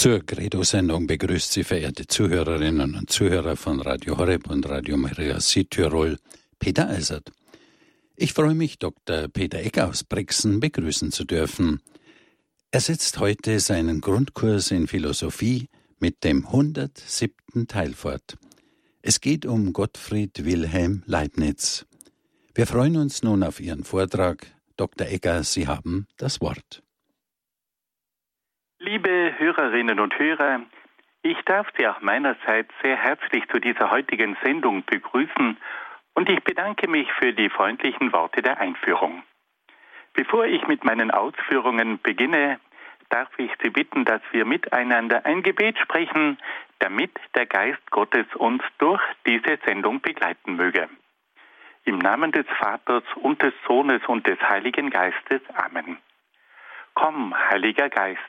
Zur Credo-Sendung begrüßt Sie verehrte Zuhörerinnen und Zuhörer von Radio Horeb und Radio Maria Südtirol, Peter Eisert. Ich freue mich, Dr. Peter Eck aus Brixen begrüßen zu dürfen. Er setzt heute seinen Grundkurs in Philosophie mit dem 107. Teil fort. Es geht um Gottfried Wilhelm Leibniz. Wir freuen uns nun auf Ihren Vortrag. Dr. Egger, Sie haben das Wort. Liebe Hörerinnen und Hörer, ich darf Sie auch meinerseits sehr herzlich zu dieser heutigen Sendung begrüßen und ich bedanke mich für die freundlichen Worte der Einführung. Bevor ich mit meinen Ausführungen beginne, darf ich Sie bitten, dass wir miteinander ein Gebet sprechen, damit der Geist Gottes uns durch diese Sendung begleiten möge. Im Namen des Vaters und des Sohnes und des Heiligen Geistes. Amen. Komm, Heiliger Geist,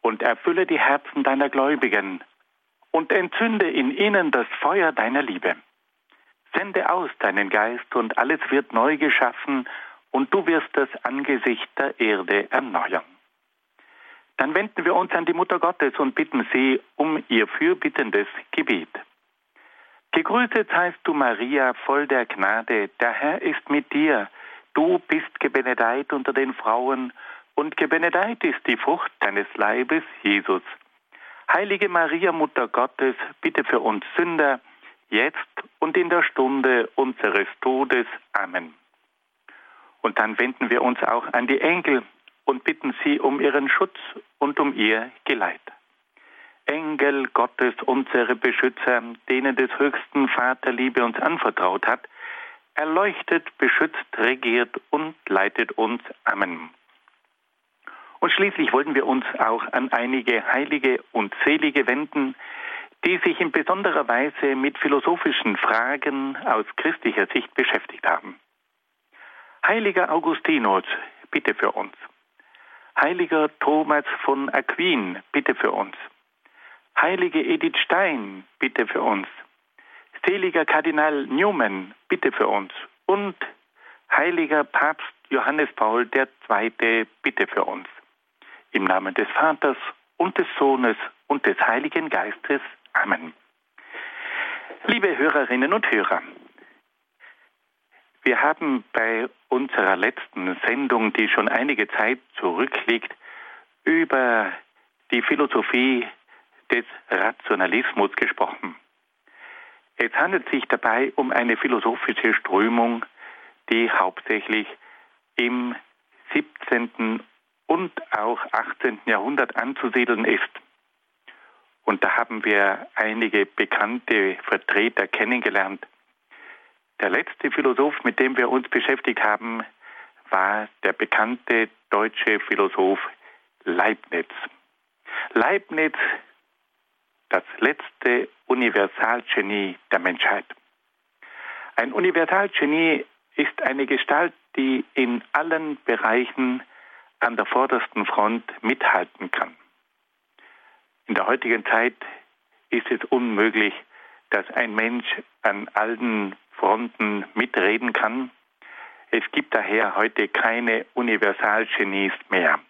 und erfülle die Herzen deiner Gläubigen und entzünde in ihnen das Feuer deiner Liebe. Sende aus deinen Geist und alles wird neu geschaffen und du wirst das Angesicht der Erde erneuern. Dann wenden wir uns an die Mutter Gottes und bitten sie um ihr fürbittendes Gebet. Gegrüßet seist du, Maria, voll der Gnade, der Herr ist mit dir. Du bist gebenedeit unter den Frauen und gebenedeit ist die Frucht deines Leibes, Jesus. Heilige Maria, Mutter Gottes, bitte für uns Sünder, jetzt und in der Stunde unseres Todes. Amen. Und dann wenden wir uns auch an die Engel und bitten sie um ihren Schutz und um ihr Geleit. Engel Gottes, unsere Beschützer, denen des höchsten Vater Liebe uns anvertraut hat, erleuchtet, beschützt, regiert und leitet uns. Amen. Und schließlich wollten wir uns auch an einige Heilige und Selige wenden, die sich in besonderer Weise mit philosophischen Fragen aus christlicher Sicht beschäftigt haben. Heiliger Augustinus, bitte für uns. Heiliger Thomas von Aquin, bitte für uns. Heilige Edith Stein, bitte für uns. Seliger Kardinal Newman, bitte für uns. Und heiliger Papst Johannes Paul II, bitte für uns. Im Namen des Vaters und des Sohnes und des Heiligen Geistes. Amen. Liebe Hörerinnen und Hörer, wir haben bei unserer letzten Sendung, die schon einige Zeit zurückliegt, über die Philosophie des Rationalismus gesprochen. Es handelt sich dabei um eine philosophische Strömung, die hauptsächlich im 17 und auch 18. Jahrhundert anzusiedeln ist. Und da haben wir einige bekannte Vertreter kennengelernt. Der letzte Philosoph, mit dem wir uns beschäftigt haben, war der bekannte deutsche Philosoph Leibniz. Leibniz, das letzte Universalgenie der Menschheit. Ein Universalgenie ist eine Gestalt, die in allen Bereichen an der vordersten Front mithalten kann. In der heutigen Zeit ist es unmöglich, dass ein Mensch an allen Fronten mitreden kann. Es gibt daher heute keine Universalgenies mehr.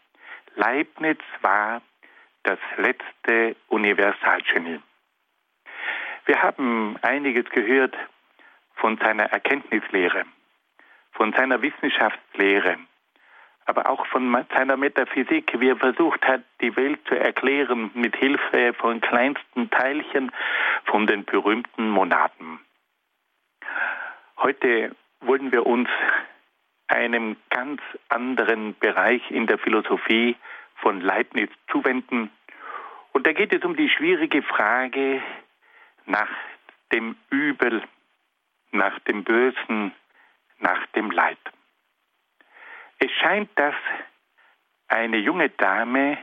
Leibniz war das letzte Universalgenie. Wir haben einiges gehört von seiner Erkenntnislehre, von seiner Wissenschaftslehre, aber auch von seiner Metaphysik, wie er versucht hat, die Welt zu erklären mit Hilfe von kleinsten Teilchen, von den berühmten Monaden. Heute wollen wir uns einem ganz anderen Bereich in der Philosophie von Leibniz zuwenden. Und da geht es um die schwierige Frage nach dem Übel, nach dem Bösen, nach dem Leid. Es scheint, dass eine junge Dame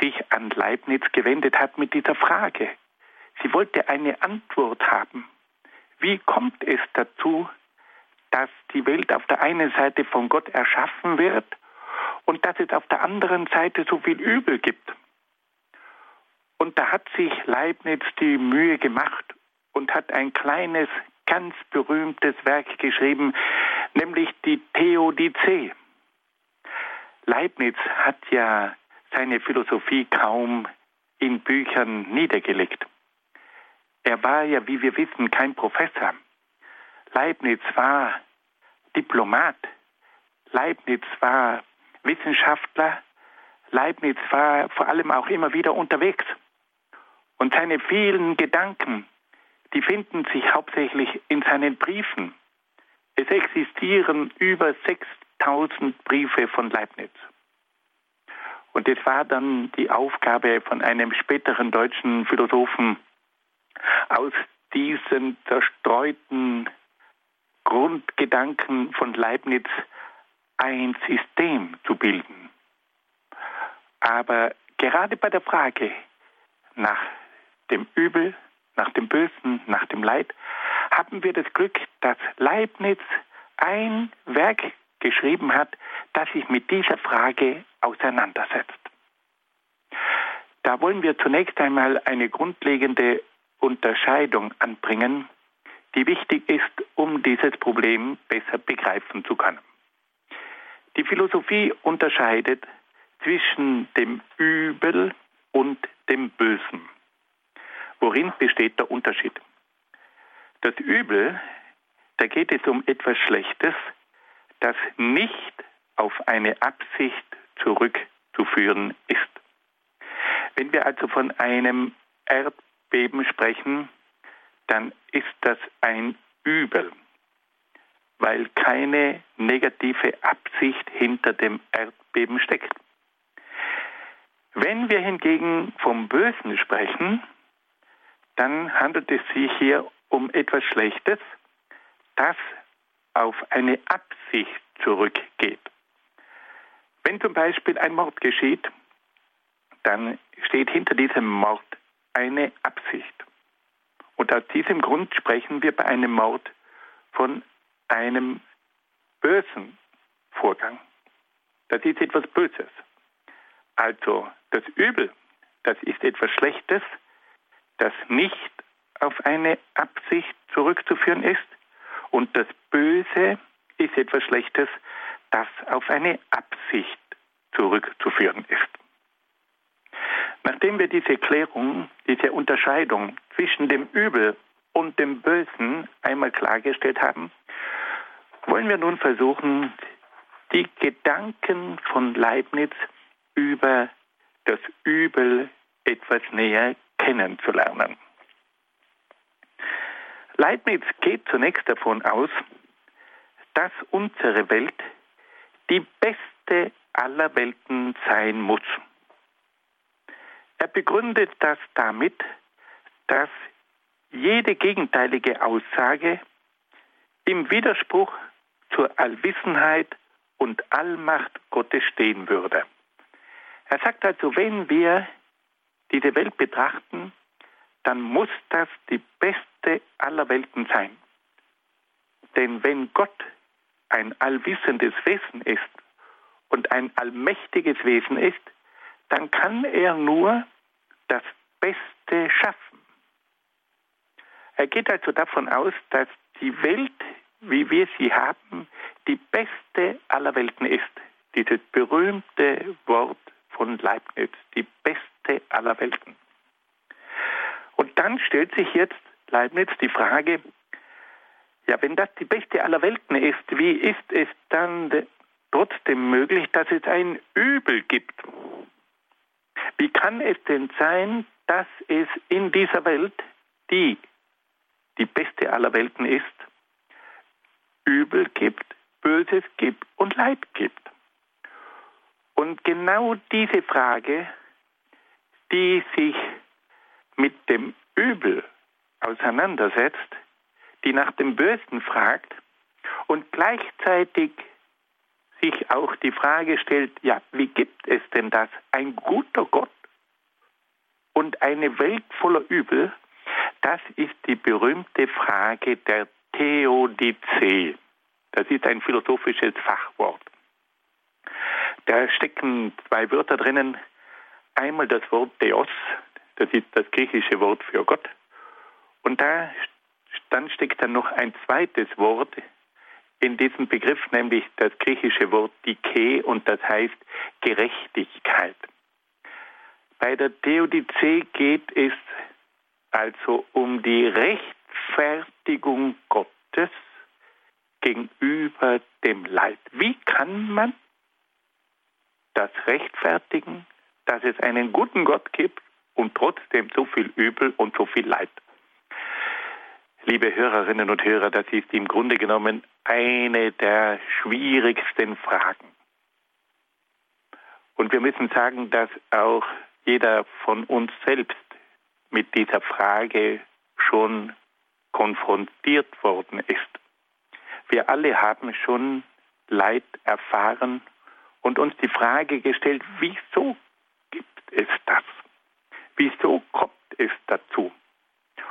sich an Leibniz gewendet hat mit dieser Frage. Sie wollte eine Antwort haben. Wie kommt es dazu, dass die Welt auf der einen Seite von Gott erschaffen wird und dass es auf der anderen Seite so viel Übel gibt? Und da hat sich Leibniz die Mühe gemacht und hat ein kleines, ganz berühmtes Werk geschrieben, nämlich die Theodizee. Leibniz hat ja seine Philosophie kaum in Büchern niedergelegt. Er war ja, wie wir wissen, kein Professor. Leibniz war Diplomat. Leibniz war Wissenschaftler. Leibniz war vor allem auch immer wieder unterwegs. Und seine vielen Gedanken, die finden sich hauptsächlich in seinen Briefen. Es existieren über 6000 Briefe von Leibniz. Und es war dann die Aufgabe von einem späteren deutschen Philosophen, aus diesen zerstreuten Grundgedanken von Leibniz ein System zu bilden. Aber gerade bei der Frage nach dem Übel, nach dem Bösen, nach dem Leid, haben wir das Glück, dass Leibniz ein Werk geschrieben hat, das sich mit dieser Frage auseinandersetzt. Da wollen wir zunächst einmal eine grundlegende Unterscheidung anbringen, die wichtig ist, um dieses Problem besser begreifen zu können. Die Philosophie unterscheidet zwischen dem Übel und dem Bösen. Worin besteht der Unterschied? Das Übel, da geht es um etwas Schlechtes, das nicht auf eine Absicht zurückzuführen ist. Wenn wir also von einem Erdbeben sprechen, dann ist das ein Übel, weil keine negative Absicht hinter dem Erdbeben steckt. Wenn wir hingegen vom Bösen sprechen, dann handelt es sich hier um etwas Schlechtes, das auf eine Absicht zurückgeht. Wenn zum Beispiel ein Mord geschieht, dann steht hinter diesem Mord eine Absicht. Und aus diesem Grund sprechen wir bei einem Mord von einem bösen Vorgang. Das ist etwas Böses. Also das Übel, das ist etwas Schlechtes, das nicht auf eine Absicht zurückzuführen ist. Und das Böse ist etwas Schlechtes, das auf eine Absicht zurückzuführen ist. Nachdem wir diese Klärung, diese Unterscheidung zwischen dem Übel und dem Bösen einmal klargestellt haben, wollen wir nun versuchen, die Gedanken von Leibniz über das Übel etwas näher kennenzulernen. Leibniz geht zunächst davon aus, dass unsere Welt die beste aller Welten sein muss. Er begründet das damit, dass jede gegenteilige Aussage im Widerspruch zur Allwissenheit und Allmacht Gottes stehen würde. Er sagt also, wenn wir diese Welt betrachten, dann muss das die beste aller Welten sein. Denn wenn Gott ein allwissendes Wesen ist und ein allmächtiges Wesen ist, dann kann er nur das Beste schaffen. Er geht also davon aus, dass die Welt, wie wir sie haben, die beste aller Welten ist. Dieses berühmte Wort von Leibniz, die beste aller Welten. Dann stellt sich jetzt Leibniz die Frage, ja, wenn das die beste aller Welten ist, wie ist es dann trotzdem möglich, dass es ein Übel gibt? Wie kann es denn sein, dass es in dieser Welt, die die beste aller Welten ist, Übel gibt, Böses gibt und Leid gibt? Und genau diese Frage, die sich mit dem Übel auseinandersetzt, die nach dem Bösen fragt und gleichzeitig sich auch die Frage stellt, ja, wie gibt es denn das? Ein guter Gott und eine Welt voller Übel, das ist die berühmte Frage der Theodizee. Das ist ein philosophisches Fachwort. Da stecken zwei Wörter drinnen. Einmal das Wort Theos, das ist das griechische Wort für Gott. Und da, dann steckt dann noch ein zweites Wort in diesem Begriff, nämlich das griechische Wort Dike und das heißt Gerechtigkeit. Bei der Theodizee geht es also um die Rechtfertigung Gottes gegenüber dem Leid. Wie kann man das rechtfertigen, dass es einen guten Gott gibt und trotzdem so viel Übel und so viel Leid? Liebe Hörerinnen und Hörer, das ist im Grunde genommen eine der schwierigsten Fragen. Und wir müssen sagen, dass auch jeder von uns selbst mit dieser Frage schon konfrontiert worden ist. Wir alle haben schon Leid erfahren und uns die Frage gestellt, wieso gibt es das? Wieso kommt es dazu?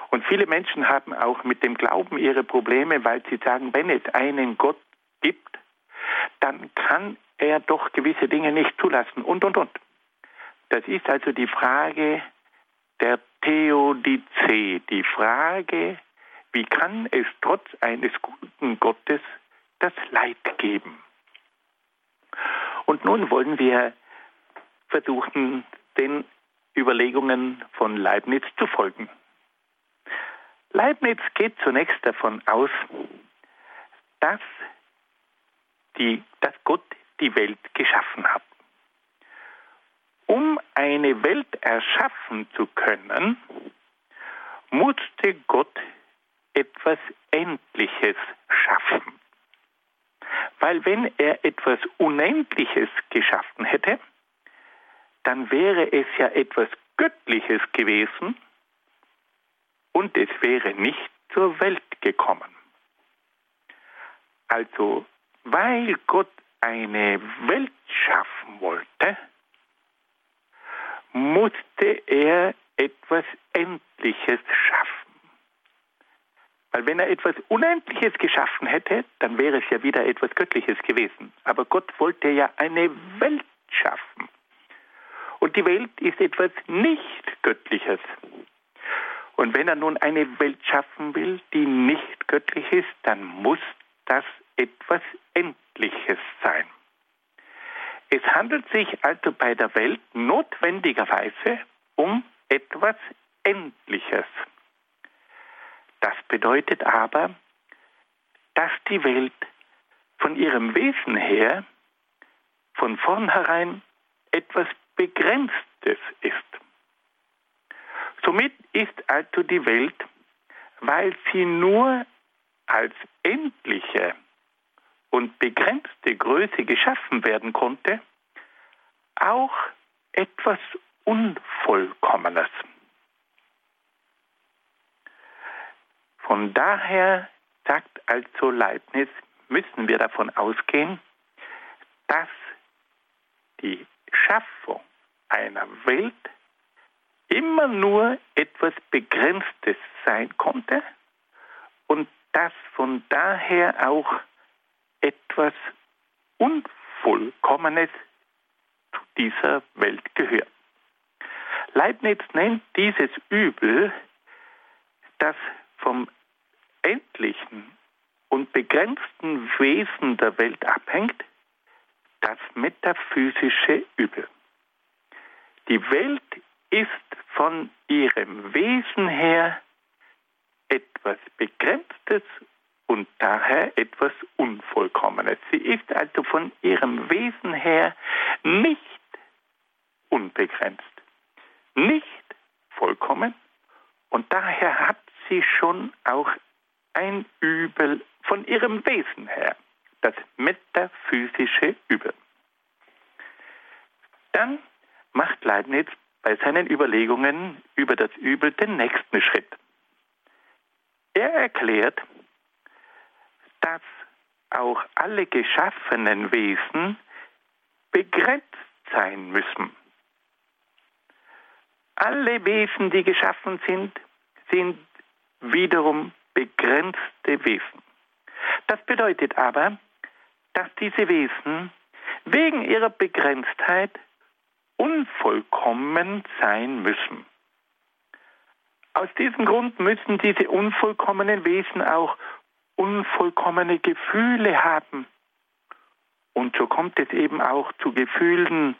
Und viele Menschen haben auch mit dem Glauben ihre Probleme, weil sie sagen, wenn es einen Gott gibt, dann kann er doch gewisse Dinge nicht zulassen und, und, und. Das ist also die Frage der Theodizee, die Frage, wie kann es trotz eines guten Gottes das Leid geben? Und nun wollen wir versuchen, den Überlegungen von Leibniz zu folgen. Leibniz geht zunächst davon aus, dass, die, dass Gott die Welt geschaffen hat. Um eine Welt erschaffen zu können, musste Gott etwas Endliches schaffen. Weil wenn er etwas Unendliches geschaffen hätte, dann wäre es ja etwas Göttliches gewesen und es wäre nicht zur Welt gekommen. Also, weil Gott eine Welt schaffen wollte, musste er etwas Endliches schaffen. Weil wenn er etwas Unendliches geschaffen hätte, dann wäre es ja wieder etwas Göttliches gewesen. Aber Gott wollte ja eine Welt schaffen. Und die Welt ist etwas nicht Göttliches. Und wenn er nun eine Welt schaffen will, die nicht göttlich ist, dann muss das etwas Endliches sein. Es handelt sich also bei der Welt notwendigerweise um etwas Endliches. Das bedeutet aber, dass die Welt von ihrem Wesen her von vornherein etwas Begrenztes ist. Somit ist also die Welt, weil sie nur als endliche und begrenzte Größe geschaffen werden konnte, auch etwas Unvollkommenes. Von daher sagt also Leibniz, müssen wir davon ausgehen, dass die Schaffung einer Welt immer nur etwas Begrenztes sein konnte und dass von daher auch etwas Unvollkommenes zu dieser Welt gehört. Leibniz nennt dieses Übel, das vom endlichen und begrenzten Wesen der Welt abhängt, das metaphysische Übel. Die Welt ist von ihrem Wesen her etwas Begrenztes und daher etwas Unvollkommenes. Sie ist also von ihrem Wesen her nicht unbegrenzt, nicht vollkommen und daher hat sie schon auch ein Übel von ihrem Wesen her, das metaphysische Übel. Dann macht Leibniz bei seinen Überlegungen über das Übel den nächsten Schritt. Er erklärt, dass auch alle geschaffenen Wesen begrenzt sein müssen. Alle Wesen, die geschaffen sind, sind wiederum begrenzte Wesen. Das bedeutet aber, dass diese Wesen wegen ihrer Begrenztheit unvollkommen sein müssen. Aus diesem Grund müssen diese unvollkommenen Wesen auch unvollkommene Gefühle haben. Und so kommt es eben auch zu Gefühlen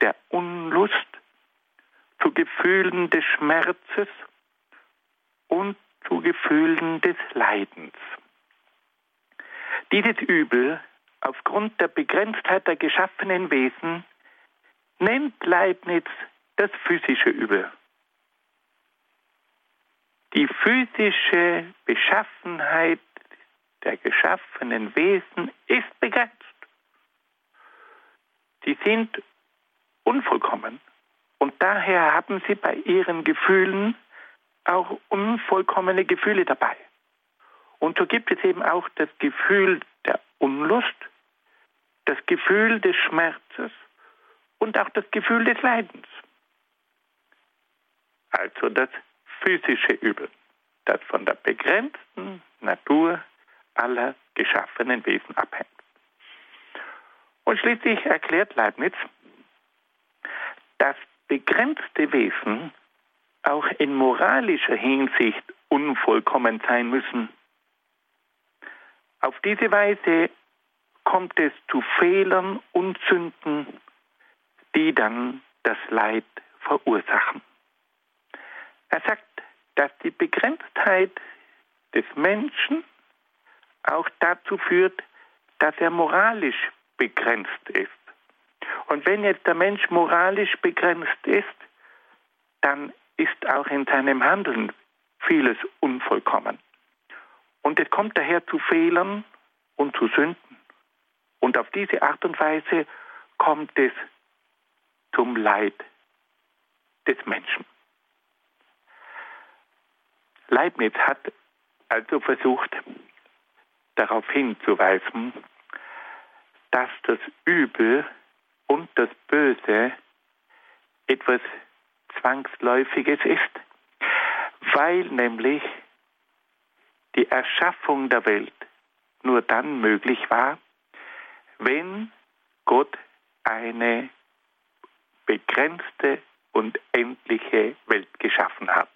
der Unlust, zu Gefühlen des Schmerzes und zu Gefühlen des Leidens. Dieses Übel, aufgrund der Begrenztheit der geschaffenen Wesen, nennt Leibniz das physische Übel. Die physische Beschaffenheit der geschaffenen Wesen ist begrenzt. Sie sind unvollkommen und daher haben sie bei ihren Gefühlen auch unvollkommene Gefühle dabei. Und so gibt es eben auch das Gefühl der Unlust, das Gefühl des Schmerzes und auch das Gefühl des Leidens. Also das physische Übel, das von der begrenzten Natur aller geschaffenen Wesen abhängt. Und schließlich erklärt Leibniz, dass begrenzte Wesen auch in moralischer Hinsicht unvollkommen sein müssen. Auf diese Weise kommt es zu Fehlern und Sünden, die dann das Leid verursachen. Er sagt, dass die Begrenztheit des Menschen auch dazu führt, dass er moralisch begrenzt ist. Und wenn jetzt der Mensch moralisch begrenzt ist, dann ist auch in seinem Handeln vieles unvollkommen. Und es kommt daher zu Fehlern und zu Sünden. Und auf diese Art und Weise kommt es zum Leid des Menschen. Leibniz hat also versucht, darauf hinzuweisen, dass das Übel und das Böse etwas Zwangsläufiges ist, weil nämlich die Erschaffung der Welt nur dann möglich war, wenn Gott eine begrenzte und endliche Welt geschaffen hat.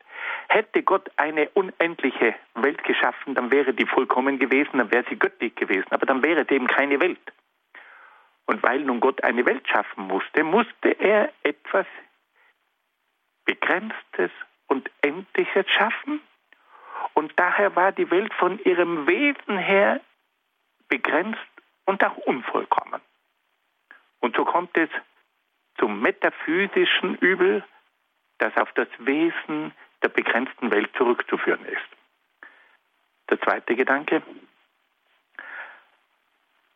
Hätte Gott eine unendliche Welt geschaffen, dann wäre die vollkommen gewesen, dann wäre sie göttlich gewesen, aber dann wäre eben keine Welt. Und weil nun Gott eine Welt schaffen musste, musste er etwas Begrenztes und Endliches schaffen. Und daher war die Welt von ihrem Wesen her begrenzt und auch unvollkommen. Und so kommt es zum metaphysischen Übel, das auf das Wesen der begrenzten Welt zurückzuführen ist. Der zweite Gedanke.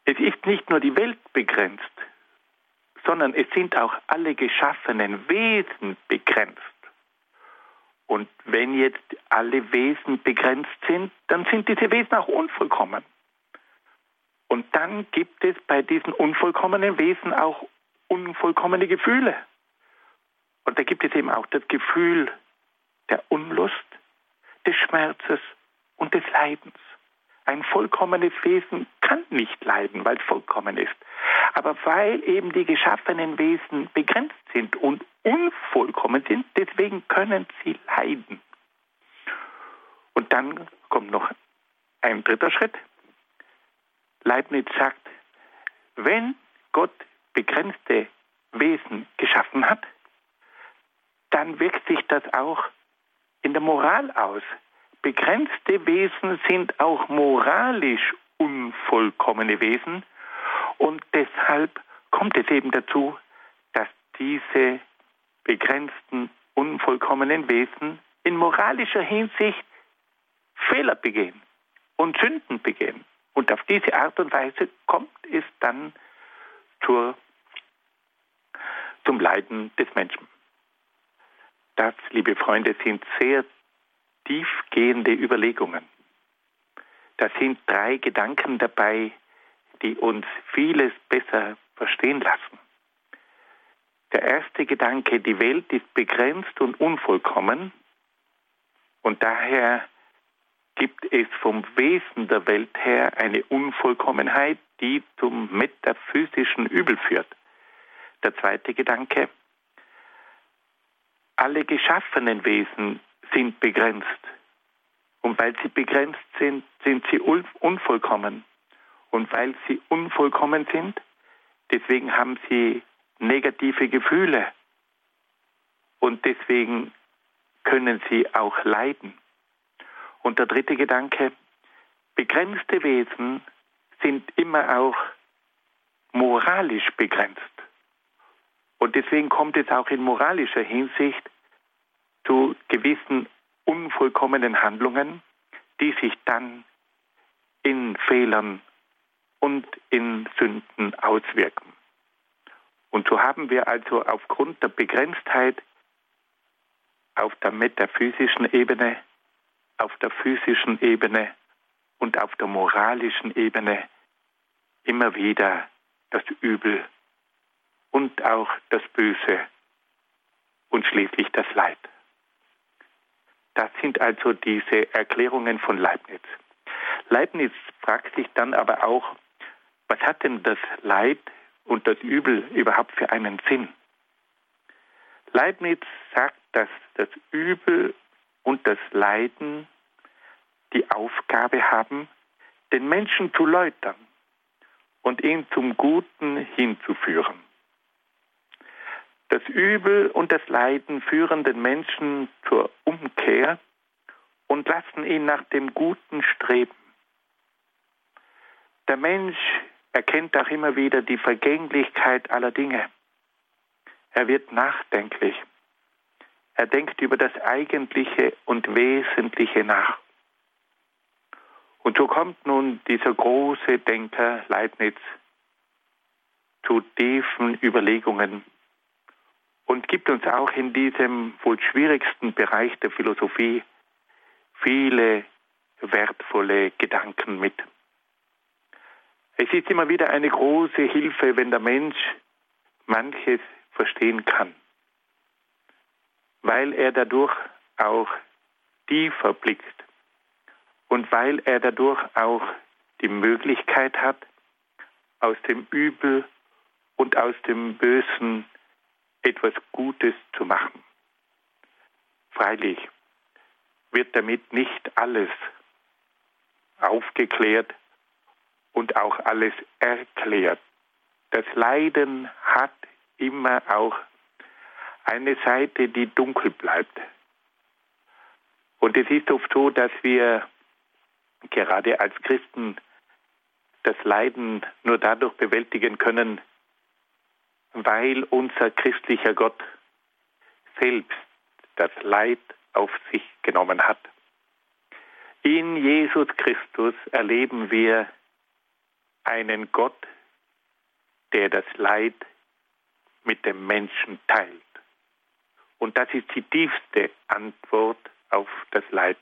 Es ist nicht nur die Welt begrenzt, sondern es sind auch alle geschaffenen Wesen begrenzt. Und wenn jetzt alle Wesen begrenzt sind, dann sind diese Wesen auch unvollkommen. Und dann gibt es bei diesen unvollkommenen Wesen auch unvollkommene Gefühle. Und da gibt es eben auch das Gefühl der Unlust, des Schmerzes und des Leidens. Ein vollkommenes Wesen kann nicht leiden, weil es vollkommen ist. Aber weil eben die geschaffenen Wesen begrenzt sind und unvollkommen sind, deswegen können sie leiden. Und dann kommt noch ein dritter Schritt. Leibniz sagt, wenn Gott begrenzte Wesen geschaffen hat, dann wirkt sich das auch in der Moral aus. Begrenzte Wesen sind auch moralisch unvollkommene Wesen und deshalb kommt es eben dazu, dass diese begrenzten, unvollkommenen Wesen in moralischer Hinsicht Fehler begehen und Sünden begehen. Und auf diese Art und Weise kommt es dann zur, zum Leiden des Menschen. Das, liebe Freunde, sind sehr tiefgehende Überlegungen. Da sind drei Gedanken dabei, die uns vieles besser verstehen lassen. Der erste Gedanke, die Welt ist begrenzt und unvollkommen und daher gibt es vom Wesen der Welt her eine Unvollkommenheit, die zum metaphysischen Übel führt. Der zweite Gedanke, alle geschaffenen Wesen sind begrenzt. Und weil sie begrenzt sind, sind sie unvollkommen. Und weil sie unvollkommen sind, deswegen haben sie negative Gefühle. und deswegen können sie auch leiden. Und der dritte Gedanke, begrenzte Wesen sind immer auch moralisch begrenzt. Und deswegen kommt es auch in moralischer Hinsicht zu gewissen unvollkommenen Handlungen, die sich dann in Fehlern und in Sünden auswirken. Und so haben wir also aufgrund der Begrenztheit auf der metaphysischen Ebene, auf der physischen Ebene und auf der moralischen Ebene immer wieder das Übel und auch das Böse und schließlich das Leid. Das sind also diese Erklärungen von Leibniz. Leibniz fragt sich dann aber auch, was hat denn das Leid und das Übel überhaupt für einen Sinn? Leibniz sagt, dass das Übel und das Leiden die Aufgabe haben, den Menschen zu läutern und ihn zum Guten hinzuführen. Das Übel und das Leiden führen den Menschen zur Umkehr und lassen ihn nach dem Guten streben. Der Mensch erkennt auch immer wieder die Vergänglichkeit aller Dinge. Er wird nachdenklich. Er denkt über das Eigentliche und Wesentliche nach. Und so kommt nun dieser große Denker Leibniz zu tiefen Überlegungen und gibt uns auch in diesem wohl schwierigsten Bereich der Philosophie viele wertvolle Gedanken mit. Es ist immer wieder eine große Hilfe, wenn der Mensch manches verstehen kann, weil er dadurch auch tiefer blickt und weil er dadurch auch die Möglichkeit hat, aus dem Übel und aus dem Bösen etwas Gutes zu machen. Freilich wird damit nicht alles aufgeklärt und auch alles erklärt. Das Leiden hat immer auch eine Seite, die dunkel bleibt. Und es ist oft so, dass wir gerade als Christen das Leiden nur dadurch bewältigen können, weil unser christlicher Gott selbst das Leid auf sich genommen hat. In Jesus Christus erleben wir einen Gott, der das Leid mit dem Menschen teilt. Und das ist die tiefste Antwort auf das Leid.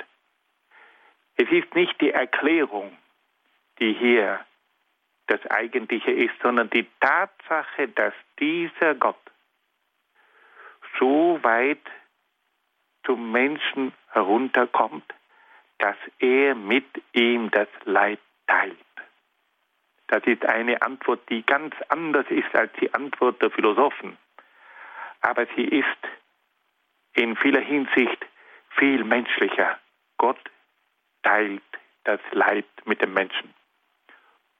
Es ist nicht die Erklärung, die hier das Eigentliche ist, sondern die Tatsache, dass dieser Gott so weit zum Menschen herunterkommt, dass er mit ihm das Leid teilt. Das ist eine Antwort, die ganz anders ist als die Antwort der Philosophen. Aber sie ist in vieler Hinsicht viel menschlicher. Gott teilt das Leid mit dem Menschen.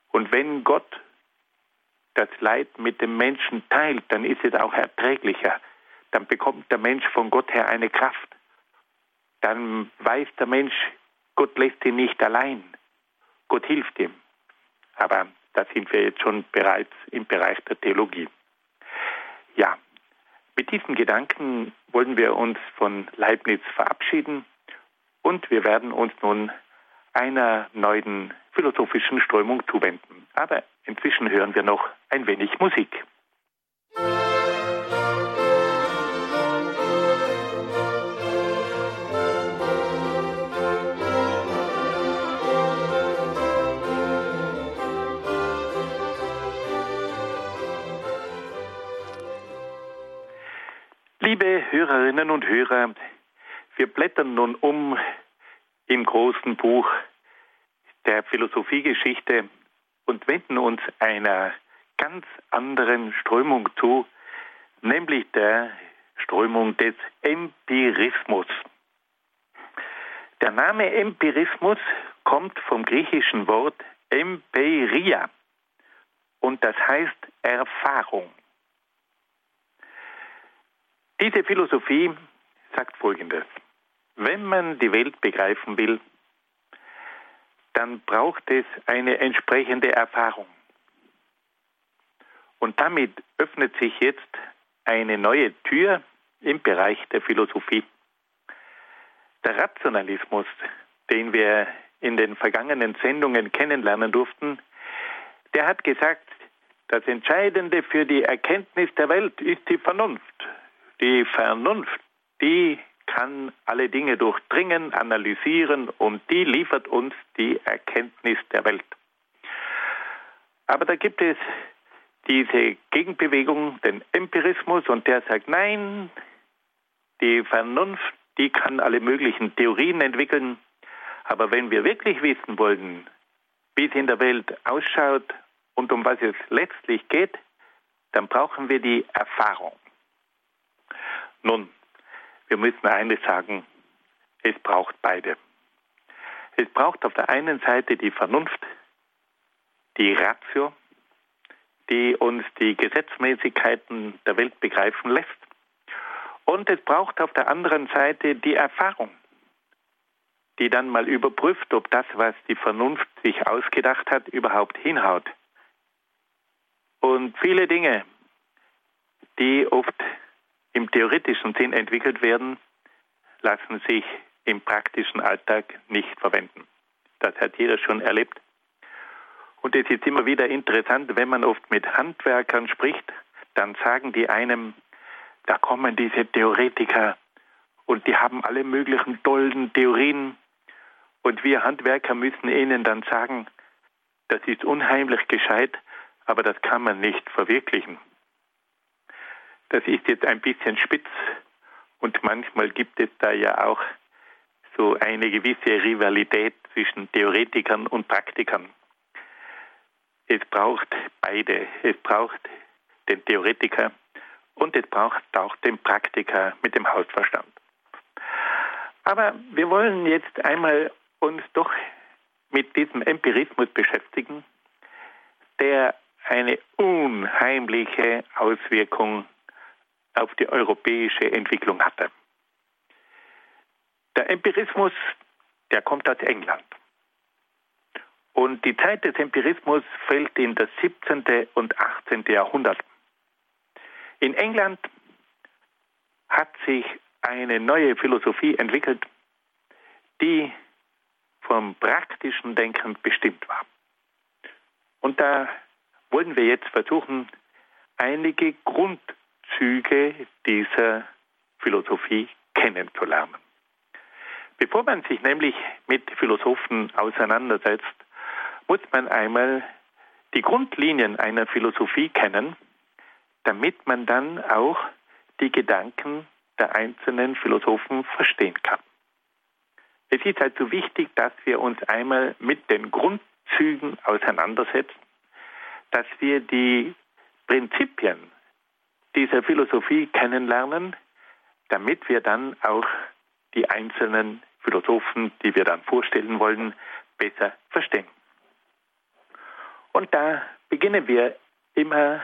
Und wenn Gott das Leid mit dem Menschen teilt, dann ist es auch erträglicher. Dann bekommt der Mensch von Gott her eine Kraft. Dann weiß der Mensch, Gott lässt ihn nicht allein. Gott hilft ihm. Aber da sind wir jetzt schon bereits im Bereich der Theologie. Ja, mit diesen Gedanken wollen wir uns von Leibniz verabschieden und wir werden uns nun einer neuen philosophischen Strömung zuwenden. Aber inzwischen hören wir noch ein wenig Musik. Liebe Hörerinnen und Hörer, wir blättern nun um im großen Buch der Philosophiegeschichte und wenden uns einer ganz anderen Strömung zu, nämlich der Strömung des Empirismus. Der Name Empirismus kommt vom griechischen Wort Empiria und das heißt Erfahrung. Diese Philosophie sagt Folgendes. Wenn man die Welt begreifen will, dann braucht es eine entsprechende Erfahrung. Und damit öffnet sich jetzt eine neue Tür im Bereich der Philosophie. Der Rationalismus, den wir in den vergangenen Sendungen kennenlernen durften, der hat gesagt, das Entscheidende für die Erkenntnis der Welt ist die Vernunft. Die Vernunft, die kann alle Dinge durchdringen, analysieren und die liefert uns die Erkenntnis der Welt. Aber da gibt es diese Gegenbewegung, den Empirismus, und der sagt, nein, die Vernunft, die kann alle möglichen Theorien entwickeln, aber wenn wir wirklich wissen wollen, wie es in der Welt ausschaut und um was es letztlich geht, dann brauchen wir die Erfahrung. Nun, wir müssen eines sagen, es braucht beide. Es braucht auf der einen Seite die Vernunft, die Ratio, die uns die Gesetzmäßigkeiten der Welt begreifen lässt. Und es braucht auf der anderen Seite die Erfahrung, die dann mal überprüft, ob das, was die Vernunft sich ausgedacht hat, überhaupt hinhaut. Und viele Dinge, die oft im theoretischen Sinn entwickelt werden, lassen sich im praktischen Alltag nicht verwenden. Das hat jeder schon erlebt. Und es ist immer wieder interessant, wenn man oft mit Handwerkern spricht, dann sagen die einem, da kommen diese Theoretiker und die haben alle möglichen tollen Theorien und wir Handwerker müssen ihnen dann sagen, das ist unheimlich gescheit, aber das kann man nicht verwirklichen. Das ist jetzt ein bisschen spitz und manchmal gibt es da ja auch so eine gewisse Rivalität zwischen Theoretikern und Praktikern. Es braucht beide. Es braucht den Theoretiker und es braucht auch den Praktiker mit dem Hausverstand. Aber wir wollen jetzt einmal uns doch mit diesem Empirismus beschäftigen, der eine unheimliche Auswirkung auf die europäische Entwicklung hatte. Der Empirismus, der kommt aus England. Und die Zeit des Empirismus fällt in das 17. und 18. Jahrhundert. In England hat sich eine neue Philosophie entwickelt, die vom praktischen Denken bestimmt war. Und da wollen wir jetzt versuchen, einige Grundzüge dieser Philosophie kennenzulernen. Bevor man sich nämlich mit Philosophen auseinandersetzt, muss man einmal die Grundlinien einer Philosophie kennen, damit man dann auch die Gedanken der einzelnen Philosophen verstehen kann. Es ist also wichtig, dass wir uns einmal mit den Grundzügen auseinandersetzen, dass wir die Prinzipien dieser Philosophie kennenlernen, damit wir dann auch die einzelnen Philosophen, die wir dann vorstellen wollen, besser verstehen. Und da beginnen wir immer,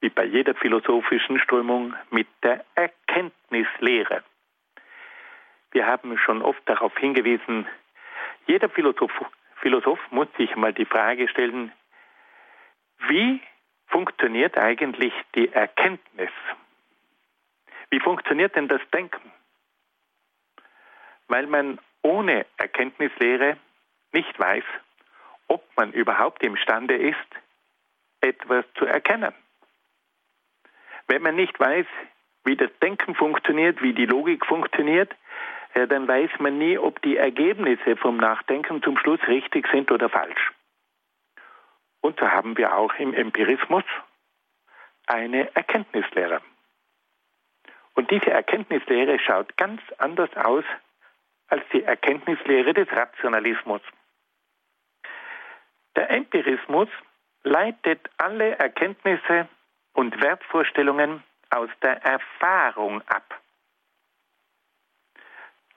wie bei jeder philosophischen Strömung, mit der Erkenntnislehre. Wir haben schon oft darauf hingewiesen, jeder Philosoph, Philosoph muss sich mal die Frage stellen, wie funktioniert eigentlich die Erkenntnis? Wie funktioniert denn das Denken? Weil man ohne Erkenntnislehre nicht weiß, ob man überhaupt imstande ist, etwas zu erkennen. Wenn man nicht weiß, wie das Denken funktioniert, wie die Logik funktioniert, ja, dann weiß man nie, ob die Ergebnisse vom Nachdenken zum Schluss richtig sind oder falsch. Und so haben wir auch im Empirismus eine Erkenntnislehre. Und diese Erkenntnislehre schaut ganz anders aus als die Erkenntnislehre des Rationalismus. Der Empirismus leitet alle Erkenntnisse und Wertvorstellungen aus der Erfahrung ab.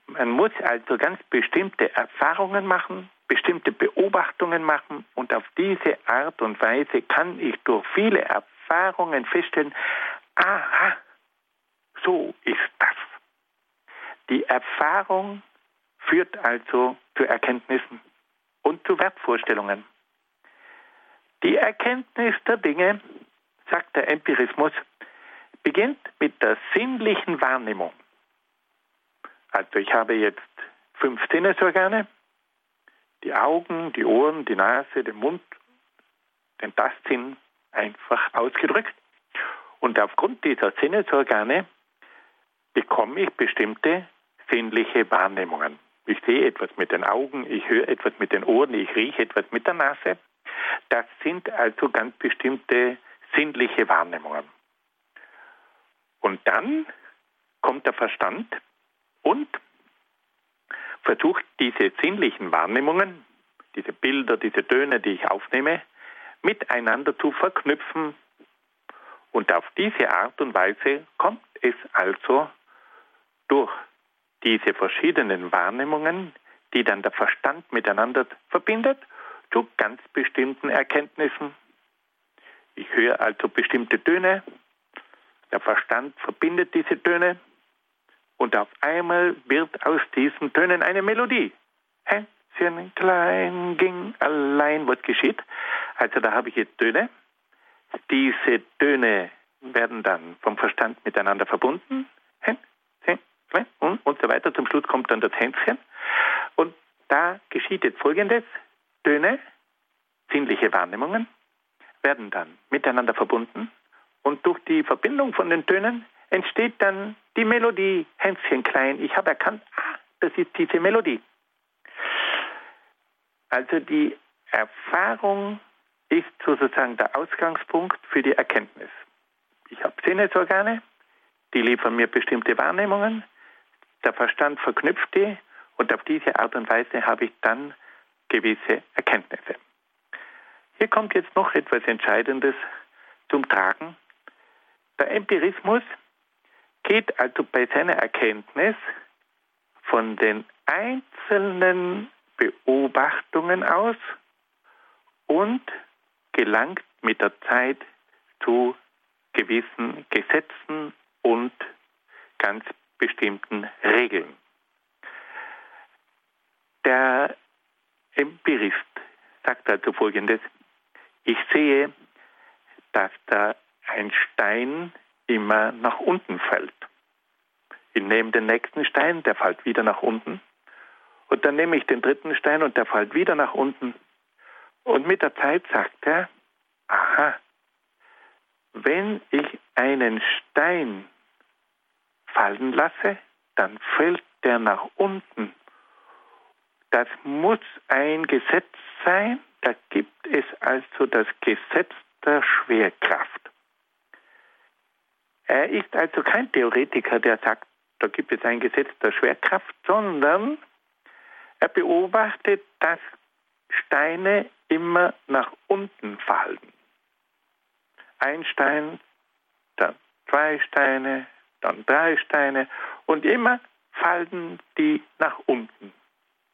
Man muss also ganz bestimmte Erfahrungen machen, bestimmte Beobachtungen machen und auf diese Art und Weise kann ich durch viele Erfahrungen feststellen, aha, so ist das. Die Erfahrung führt also zu Erkenntnissen und zu Wertvorstellungen. Die Erkenntnis der Dinge, sagt der Empirismus, beginnt mit der sinnlichen Wahrnehmung. Also ich habe jetzt fünf Sinnesorgane, die Augen, die Ohren, die Nase, den Mund, den Tastsinn einfach ausgedrückt. Und aufgrund dieser Sinnesorgane bekomme ich bestimmte sinnliche Wahrnehmungen. Ich sehe etwas mit den Augen, ich höre etwas mit den Ohren, ich rieche etwas mit der Nase. Das sind also ganz bestimmte sinnliche Wahrnehmungen. Und dann kommt der Verstand und versucht diese sinnlichen Wahrnehmungen, diese Bilder, diese Töne, die ich aufnehme, miteinander zu verknüpfen. Und auf diese Art und Weise kommt es also durch diese verschiedenen Wahrnehmungen, die dann der Verstand miteinander verbindet, zu ganz bestimmten Erkenntnissen. Ich höre also bestimmte Töne, der Verstand verbindet diese Töne und auf einmal wird aus diesen Tönen eine Melodie. Hänschen klein ging allein, was geschieht? Also da habe ich jetzt Töne. Diese Töne werden dann vom Verstand miteinander verbunden. Hänschen klein und, und so weiter. Zum Schluss kommt dann das Hänschen. Und da geschieht jetzt Folgendes. Töne, sinnliche Wahrnehmungen, werden dann miteinander verbunden und durch die Verbindung von den Tönen entsteht dann die Melodie, Hänschen klein. Ich habe erkannt, ah, das ist diese Melodie. Also die Erfahrung ist sozusagen der Ausgangspunkt für die Erkenntnis. Ich habe Sinnesorgane, die liefern mir bestimmte Wahrnehmungen, der Verstand verknüpft die und auf diese Art und Weise habe ich dann gewisse Erkenntnisse. Hier kommt jetzt noch etwas Entscheidendes zum Tragen. Der Empirismus geht also bei seiner Erkenntnis von den einzelnen Beobachtungen aus und gelangt mit der Zeit zu gewissen Gesetzen und ganz bestimmten Regeln. Der Empirist sagt also Folgendes, ich sehe, dass da ein Stein immer nach unten fällt. Ich nehme den nächsten Stein, der fällt wieder nach unten. Und dann nehme ich den dritten Stein und der fällt wieder nach unten. Und mit der Zeit sagt er, aha, wenn ich einen Stein fallen lasse, dann fällt der nach unten. Das muss ein Gesetz sein, da gibt es also das Gesetz der Schwerkraft. Er ist also kein Theoretiker, der sagt, da gibt es ein Gesetz der Schwerkraft, sondern er beobachtet, dass Steine immer nach unten fallen. Ein Stein, dann zwei Steine, dann drei Steine und immer fallen die nach unten.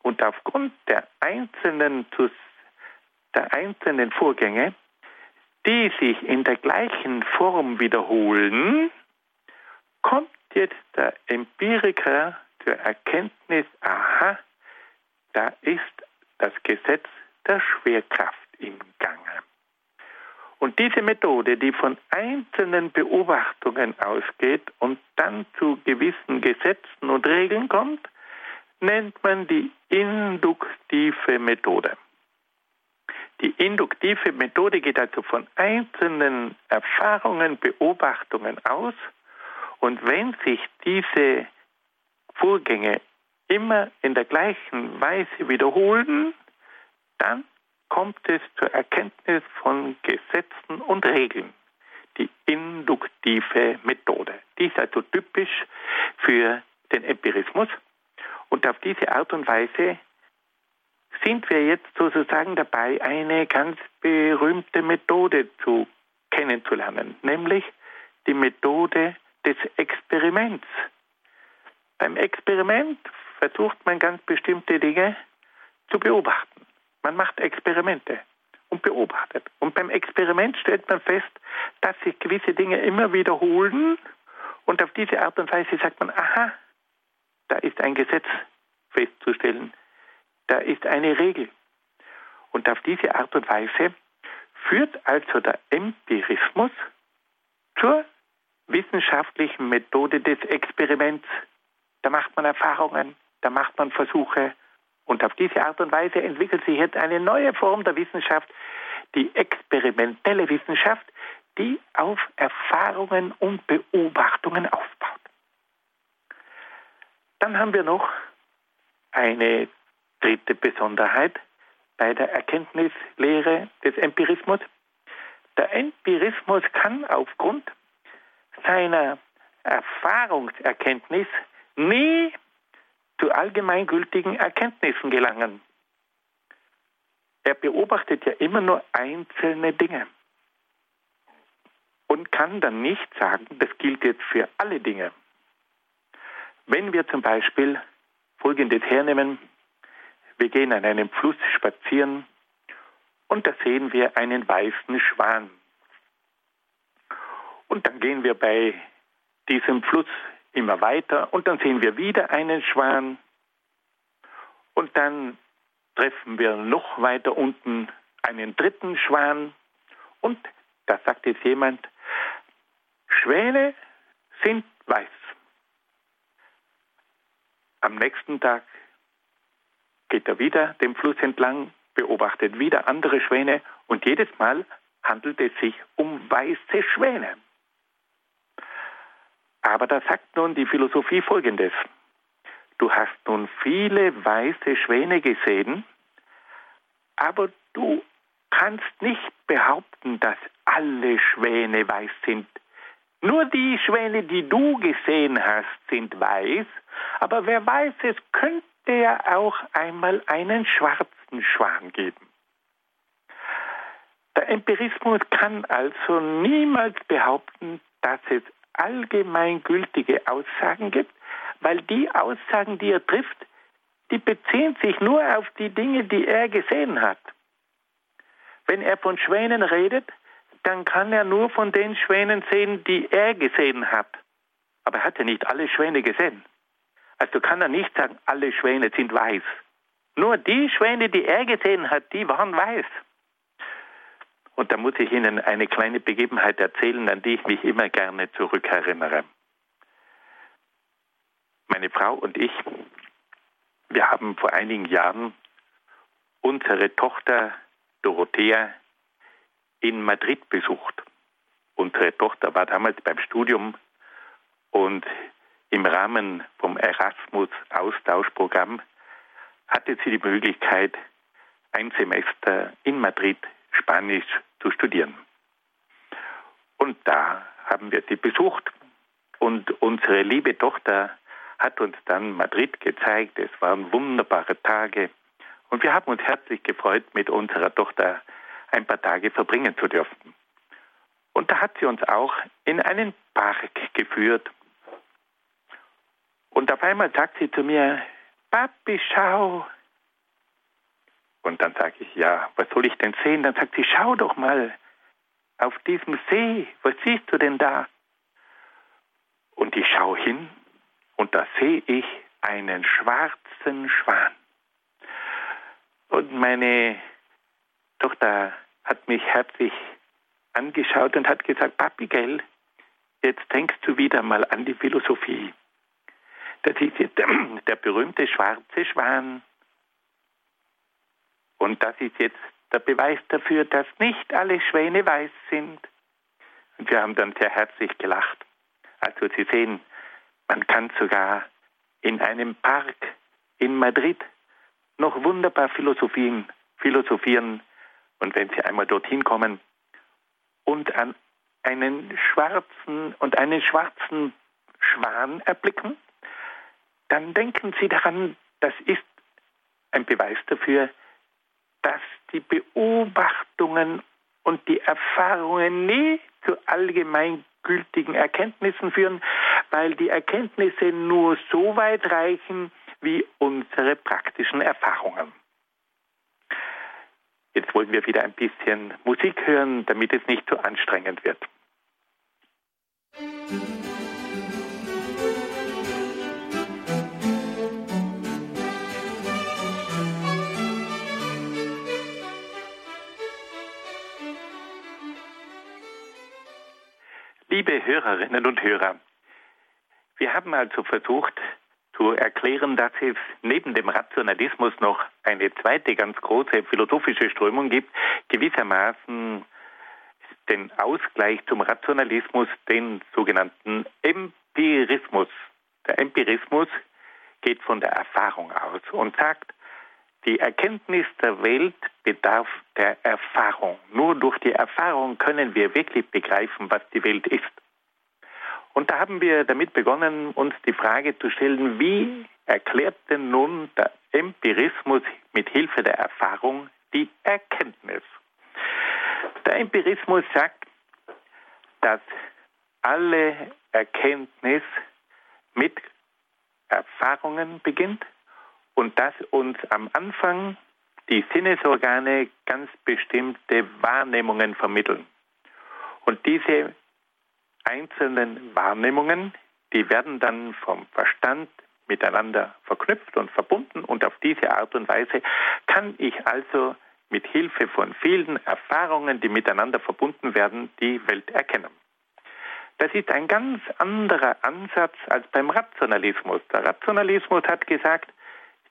Und aufgrund der einzelnen, der einzelnen Vorgänge die sich in der gleichen Form wiederholen, kommt jetzt der Empiriker zur Erkenntnis, aha, da ist das Gesetz der Schwerkraft im Gange. Und diese Methode, die von einzelnen Beobachtungen ausgeht und dann zu gewissen Gesetzen und Regeln kommt, nennt man die induktive Methode. Die induktive Methode geht also von einzelnen Erfahrungen, Beobachtungen aus. Und wenn sich diese Vorgänge immer in der gleichen Weise wiederholen, dann kommt es zur Erkenntnis von Gesetzen und Regeln. Die induktive Methode. Die ist also typisch für den Empirismus. Und auf diese Art und Weise sind wir jetzt sozusagen dabei, eine ganz berühmte Methode zu kennenzulernen, nämlich die Methode des Experiments. Beim Experiment versucht man ganz bestimmte Dinge zu beobachten. Man macht Experimente und beobachtet. Und beim Experiment stellt man fest, dass sich gewisse Dinge immer wiederholen Und auf diese Art und Weise sagt man, aha, da ist ein Gesetz festzustellen, da ist eine Regel. Und auf diese Art und Weise führt also der Empirismus zur wissenschaftlichen Methode des Experiments. Da macht man Erfahrungen, da macht man Versuche. Und auf diese Art und Weise entwickelt sich jetzt eine neue Form der Wissenschaft, die experimentelle Wissenschaft, die auf Erfahrungen und Beobachtungen aufbaut. Dann haben wir noch eine dritte Besonderheit bei der Erkenntnislehre des Empirismus. Der Empirismus kann aufgrund seiner Erfahrungserkenntnis nie zu allgemeingültigen Erkenntnissen gelangen. Er beobachtet ja immer nur einzelne Dinge und kann dann nicht sagen, das gilt jetzt für alle Dinge. Wenn wir zum Beispiel Folgendes hernehmen, wir gehen an einem Fluss spazieren und da sehen wir einen weißen Schwan. Und dann gehen wir bei diesem Fluss immer weiter und dann sehen wir wieder einen Schwan und dann treffen wir noch weiter unten einen dritten Schwan und da sagt jetzt jemand, Schwäne sind weiß. Am nächsten Tag geht er wieder dem Fluss entlang, beobachtet wieder andere Schwäne und jedes Mal handelt es sich um weiße Schwäne. Aber da sagt nun die Philosophie Folgendes. Du hast nun viele weiße Schwäne gesehen, aber du kannst nicht behaupten, dass alle Schwäne weiß sind. Nur die Schwäne, die du gesehen hast, sind weiß, aber wer weiß, es könnte ja auch einmal einen schwarzen Schwan geben. Der Empirismus kann also niemals behaupten, dass es allgemeingültige Aussagen gibt, weil die Aussagen, die er trifft, die beziehen sich nur auf die Dinge, die er gesehen hat. Wenn er von Schwänen redet, dann kann er nur von den Schwänen sehen, die er gesehen hat. Aber er hat ja nicht alle Schwäne gesehen. Also kann er nicht sagen, alle Schwäne sind weiß. Nur die Schwäne, die er gesehen hat, die waren weiß. Und da muss ich Ihnen eine kleine Begebenheit erzählen, an die ich mich immer gerne zurückerinnere. Meine Frau und ich, wir haben vor einigen Jahren unsere Tochter Dorothea in Madrid besucht. Unsere Tochter war damals beim Studium und im Rahmen vom Erasmus-Austauschprogramm hatte sie die Möglichkeit, ein Semester in Madrid Spanisch zu studieren. Und da haben wir sie besucht und unsere liebe Tochter hat uns dann Madrid gezeigt. Es waren wunderbare Tage und wir haben uns herzlich gefreut, mit unserer Tochter ein paar Tage verbringen zu dürfen. Und da hat sie uns auch in einen Park geführt. Und auf einmal sagt sie zu mir, Papi, schau. Und dann sage ich, ja, was soll ich denn sehen? Dann sagt sie, schau doch mal auf diesem See, was siehst du denn da? Und ich schaue hin und da sehe ich einen schwarzen Schwan. Und meine Tochter hat mich herzlich angeschaut und hat gesagt, Papi, gell, jetzt denkst du wieder mal an die Philosophie. Das ist jetzt der berühmte schwarze Schwan. Und das ist jetzt der Beweis dafür, dass nicht alle Schwäne weiß sind. Und wir haben dann sehr herzlich gelacht. Also Sie sehen, man kann sogar in einem Park in Madrid noch wunderbar philosophieren, philosophieren. Und wenn Sie einmal dorthin kommen und an einen schwarzen und einen schwarzen Schwan erblicken, dann denken Sie daran, das ist ein Beweis dafür, dass die Beobachtungen und die Erfahrungen nie zu allgemeingültigen Erkenntnissen führen, weil die Erkenntnisse nur so weit reichen, wie unsere praktischen Erfahrungen. Jetzt wollen wir wieder ein bisschen Musik hören, damit es nicht zu anstrengend wird. Musik Liebe Hörerinnen und Hörer, wir haben also versucht zu erklären, dass es neben dem Rationalismus noch eine zweite ganz große philosophische Strömung gibt, gewissermaßen den Ausgleich zum Rationalismus, den sogenannten Empirismus. Der Empirismus geht von der Erfahrung aus und sagt, die Erkenntnis der Welt bedarf der Erfahrung. Nur durch die Erfahrung können wir wirklich begreifen, was die Welt ist. Und da haben wir damit begonnen, uns die Frage zu stellen, wie erklärt denn nun der Empirismus mit Hilfe der Erfahrung die Erkenntnis? Der Empirismus sagt, dass alle Erkenntnis mit Erfahrungen beginnt und dass uns am Anfang die Sinnesorgane ganz bestimmte Wahrnehmungen vermitteln. Und diese einzelnen Wahrnehmungen, die werden dann vom Verstand miteinander verknüpft und verbunden und auf diese Art und Weise kann ich also mit Hilfe von vielen Erfahrungen, die miteinander verbunden werden, die Welt erkennen. Das ist ein ganz anderer Ansatz als beim Rationalismus. Der Rationalismus hat gesagt,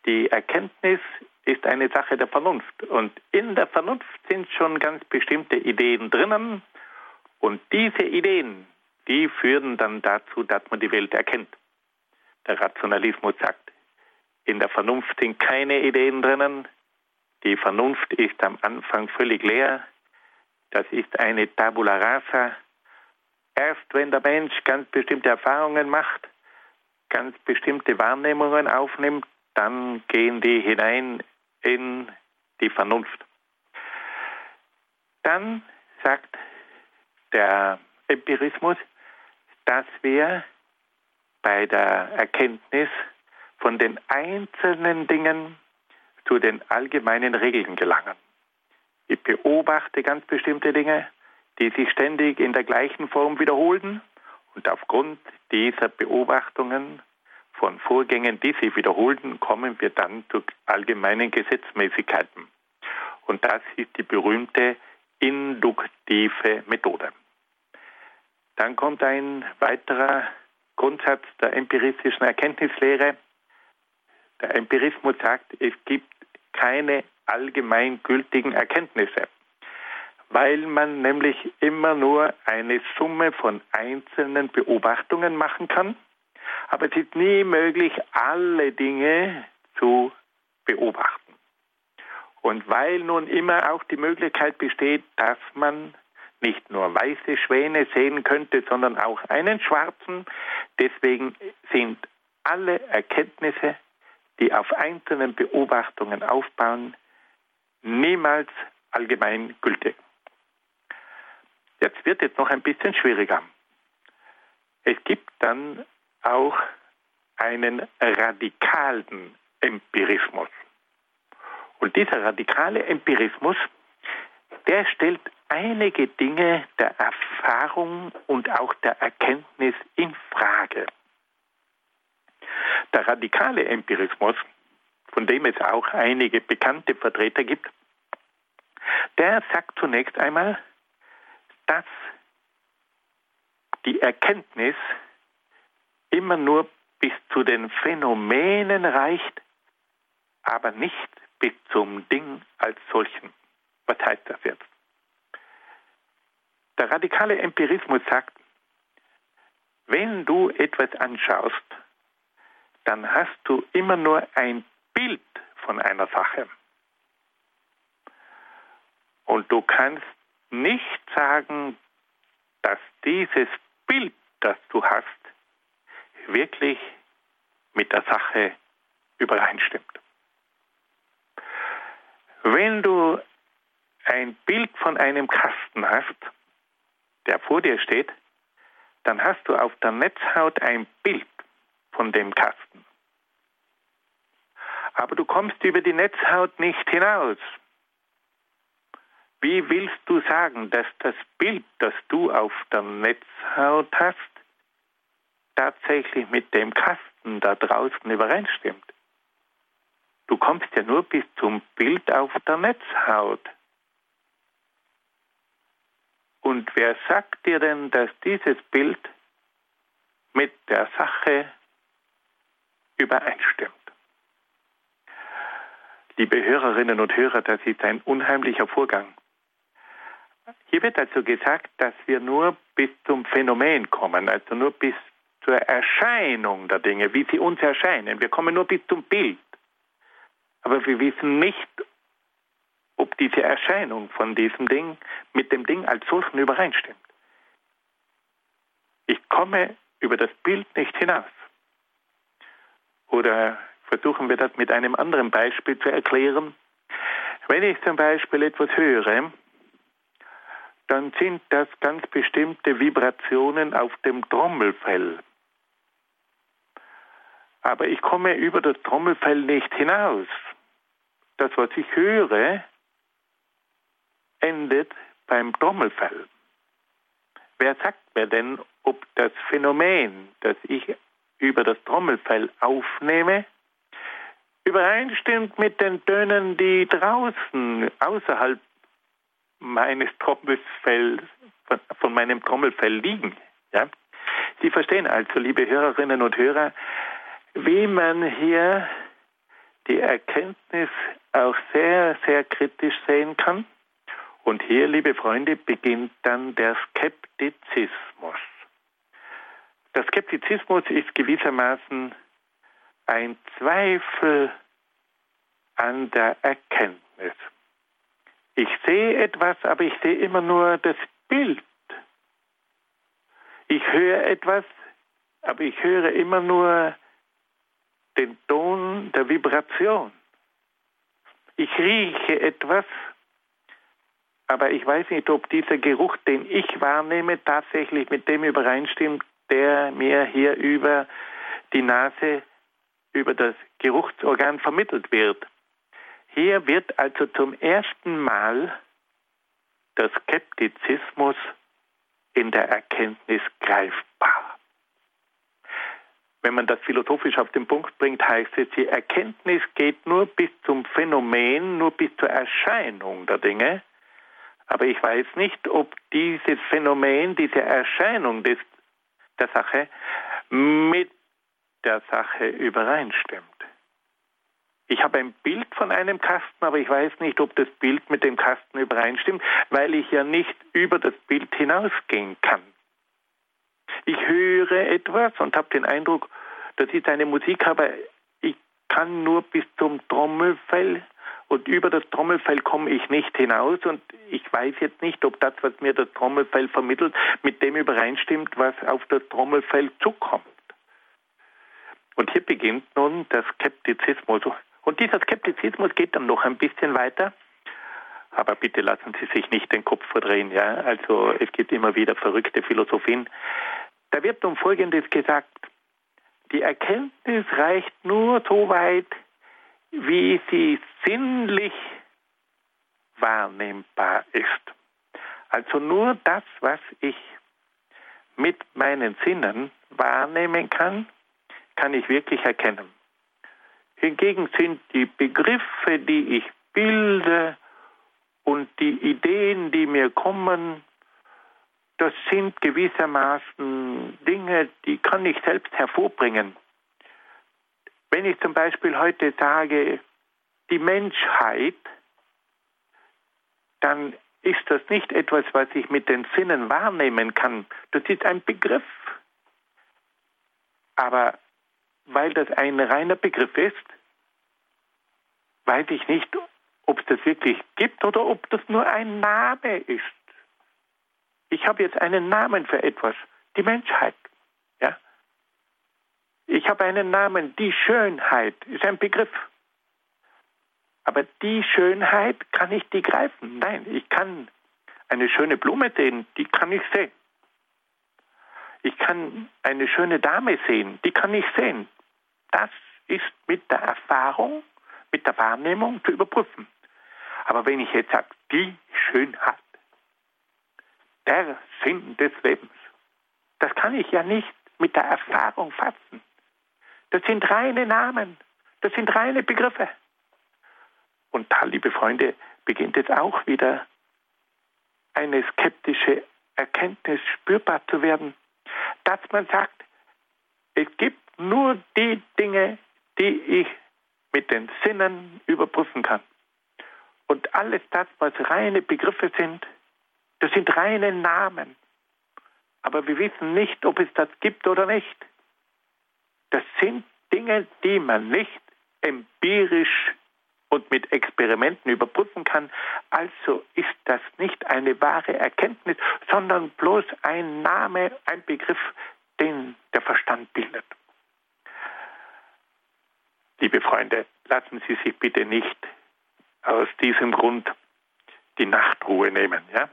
die Erkenntnis ist eine Sache der Vernunft. Und in der Vernunft sind schon ganz bestimmte Ideen drinnen. Und diese Ideen, die führen dann dazu, dass man die Welt erkennt. Der Rationalismus sagt, in der Vernunft sind keine Ideen drinnen. Die Vernunft ist am Anfang völlig leer. Das ist eine Tabula rasa. Erst wenn der Mensch ganz bestimmte Erfahrungen macht, ganz bestimmte Wahrnehmungen aufnimmt, dann gehen die hinein in die Vernunft. Dann sagt der Empirismus, dass wir bei der Erkenntnis von den einzelnen Dingen zu den allgemeinen Regeln gelangen. Ich beobachte ganz bestimmte Dinge, die sich ständig in der gleichen Form wiederholen und aufgrund dieser Beobachtungen von Vorgängen, die sich wiederholten, kommen wir dann zu allgemeinen Gesetzmäßigkeiten. Und das ist die berühmte induktive Methode. Dann kommt ein weiterer Grundsatz der empiristischen Erkenntnislehre. Der Empirismus sagt, es gibt keine allgemeingültigen Erkenntnisse, weil man nämlich immer nur eine Summe von einzelnen Beobachtungen machen kann aber es ist nie möglich, alle Dinge zu beobachten. Und weil nun immer auch die Möglichkeit besteht, dass man nicht nur weiße Schwäne sehen könnte, sondern auch einen schwarzen, deswegen sind alle Erkenntnisse, die auf einzelnen Beobachtungen aufbauen, niemals allgemein gültig. Jetzt wird es noch ein bisschen schwieriger. Es gibt dann auch einen radikalen Empirismus. Und dieser radikale Empirismus, der stellt einige Dinge der Erfahrung und auch der Erkenntnis in Frage. Der radikale Empirismus, von dem es auch einige bekannte Vertreter gibt, der sagt zunächst einmal, dass die Erkenntnis immer nur bis zu den Phänomenen reicht, aber nicht bis zum Ding als solchen. Was heißt das jetzt? Der radikale Empirismus sagt, wenn du etwas anschaust, dann hast du immer nur ein Bild von einer Sache. Und du kannst nicht sagen, dass dieses Bild, das du hast, wirklich mit der Sache übereinstimmt. Wenn du ein Bild von einem Kasten hast, der vor dir steht, dann hast du auf der Netzhaut ein Bild von dem Kasten. Aber du kommst über die Netzhaut nicht hinaus. Wie willst du sagen, dass das Bild, das du auf der Netzhaut hast, tatsächlich mit dem Kasten da draußen übereinstimmt. Du kommst ja nur bis zum Bild auf der Netzhaut. Und wer sagt dir denn, dass dieses Bild mit der Sache übereinstimmt? Liebe Hörerinnen und Hörer, das ist ein unheimlicher Vorgang. Hier wird also gesagt, dass wir nur bis zum Phänomen kommen, also nur bis zur Erscheinung der Dinge, wie sie uns erscheinen. Wir kommen nur bis zum Bild. Aber wir wissen nicht, ob diese Erscheinung von diesem Ding mit dem Ding als solchen übereinstimmt. Ich komme über das Bild nicht hinaus. Oder versuchen wir das mit einem anderen Beispiel zu erklären. Wenn ich zum Beispiel etwas höre, dann sind das ganz bestimmte Vibrationen auf dem Trommelfell. Aber ich komme über das Trommelfell nicht hinaus. Das, was ich höre, endet beim Trommelfell. Wer sagt mir denn, ob das Phänomen, das ich über das Trommelfell aufnehme, übereinstimmt mit den Tönen, die draußen außerhalb meines Trommelfells, von, von meinem Trommelfell liegen. Ja? Sie verstehen also, liebe Hörerinnen und Hörer, wie man hier die Erkenntnis auch sehr, sehr kritisch sehen kann. Und hier, liebe Freunde, beginnt dann der Skeptizismus. Der Skeptizismus ist gewissermaßen ein Zweifel an der Erkenntnis. Ich sehe etwas, aber ich sehe immer nur das Bild. Ich höre etwas, aber ich höre immer nur den Ton der Vibration. Ich rieche etwas, aber ich weiß nicht, ob dieser Geruch, den ich wahrnehme, tatsächlich mit dem übereinstimmt, der mir hier über die Nase, über das Geruchsorgan vermittelt wird. Hier wird also zum ersten Mal der Skeptizismus in der Erkenntnis greifbar. Wenn man das philosophisch auf den Punkt bringt, heißt es, die Erkenntnis geht nur bis zum Phänomen, nur bis zur Erscheinung der Dinge. Aber ich weiß nicht, ob dieses Phänomen, diese Erscheinung des, der Sache mit der Sache übereinstimmt. Ich habe ein Bild von einem Kasten, aber ich weiß nicht, ob das Bild mit dem Kasten übereinstimmt, weil ich ja nicht über das Bild hinausgehen kann. Ich höre etwas und habe den Eindruck, das ist eine Musik, aber ich kann nur bis zum Trommelfell und über das Trommelfell komme ich nicht hinaus und ich weiß jetzt nicht, ob das, was mir das Trommelfell vermittelt, mit dem übereinstimmt, was auf das Trommelfell zukommt. Und hier beginnt nun der Skeptizismus. Und dieser Skeptizismus geht dann noch ein bisschen weiter. Aber bitte lassen Sie sich nicht den Kopf verdrehen, ja. Also es gibt immer wieder verrückte Philosophien. Da wird nun Folgendes gesagt. Die Erkenntnis reicht nur so weit, wie sie sinnlich wahrnehmbar ist. Also nur das, was ich mit meinen Sinnen wahrnehmen kann, kann ich wirklich erkennen. Hingegen sind die Begriffe, die ich bilde und die Ideen, die mir kommen, das sind gewissermaßen Dinge, die kann ich selbst hervorbringen. Wenn ich zum Beispiel heute sage, die Menschheit, dann ist das nicht etwas, was ich mit den Sinnen wahrnehmen kann. Das ist ein Begriff. Aber weil das ein reiner Begriff ist, weiß ich nicht, ob es das wirklich gibt oder ob das nur ein Name ist. Ich habe jetzt einen Namen für etwas, die Menschheit. Ja? Ich habe einen Namen, die Schönheit ist ein Begriff. Aber die Schönheit kann ich die greifen. Nein, ich kann eine schöne Blume sehen, die kann ich sehen. Ich kann eine schöne Dame sehen, die kann ich sehen. Das ist mit der Erfahrung, mit der Wahrnehmung zu überprüfen. Aber wenn ich jetzt sage, die Schönheit, der Sinn des Lebens, das kann ich ja nicht mit der Erfahrung fassen. Das sind reine Namen, das sind reine Begriffe. Und da, liebe Freunde, beginnt jetzt auch wieder eine skeptische Erkenntnis spürbar zu werden, dass man sagt, es gibt nur die Dinge, die ich mit den Sinnen überprüfen kann. Und alles das, was reine Begriffe sind, das sind reine Namen. Aber wir wissen nicht, ob es das gibt oder nicht. Das sind Dinge, die man nicht empirisch und mit Experimenten überprüfen kann. Also ist das nicht eine wahre Erkenntnis, sondern bloß ein Name, ein Begriff, den der Verstand bildet. Liebe Freunde, lassen Sie sich bitte nicht aus diesem Grund die Nachtruhe nehmen. Ja?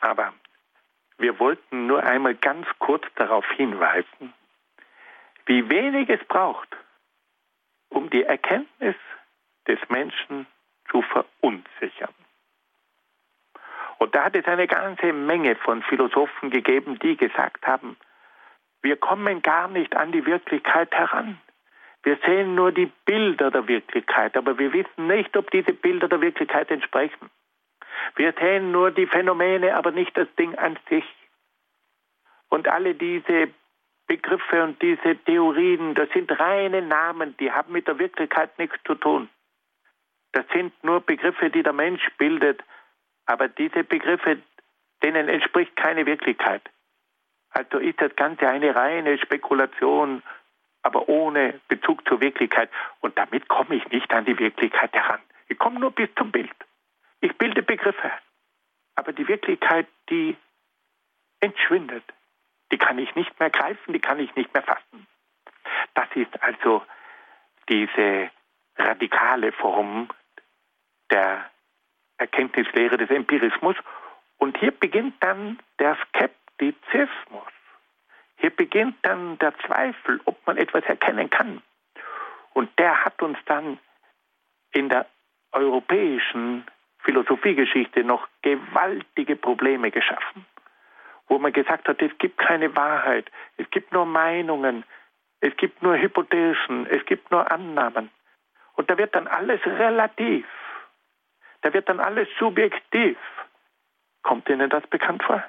Aber wir wollten nur einmal ganz kurz darauf hinweisen, wie wenig es braucht, um die Erkenntnis des Menschen zu verunsichern. Und da hat es eine ganze Menge von Philosophen gegeben, die gesagt haben, wir kommen gar nicht an die Wirklichkeit heran. Wir sehen nur die Bilder der Wirklichkeit, aber wir wissen nicht, ob diese Bilder der Wirklichkeit entsprechen. Wir sehen nur die Phänomene, aber nicht das Ding an sich. Und alle diese Begriffe und diese Theorien, das sind reine Namen, die haben mit der Wirklichkeit nichts zu tun. Das sind nur Begriffe, die der Mensch bildet, aber diese Begriffe, denen entspricht keine Wirklichkeit. Also ist das Ganze eine reine Spekulation, aber ohne Bezug zur Wirklichkeit. Und damit komme ich nicht an die Wirklichkeit heran. Ich komme nur bis zum Bild. Ich bilde Begriffe. Aber die Wirklichkeit, die entschwindet. Die kann ich nicht mehr greifen, die kann ich nicht mehr fassen. Das ist also diese radikale Form der Erkenntnislehre des Empirismus. Und hier beginnt dann der Skeptizismus. Hier beginnt dann der Zweifel, ob man etwas erkennen kann. Und der hat uns dann in der europäischen Philosophiegeschichte noch gewaltige Probleme geschaffen, wo man gesagt hat, es gibt keine Wahrheit, es gibt nur Meinungen, es gibt nur Hypothesen, es gibt nur Annahmen. Und da wird dann alles relativ, da wird dann alles subjektiv. Kommt Ihnen das bekannt vor?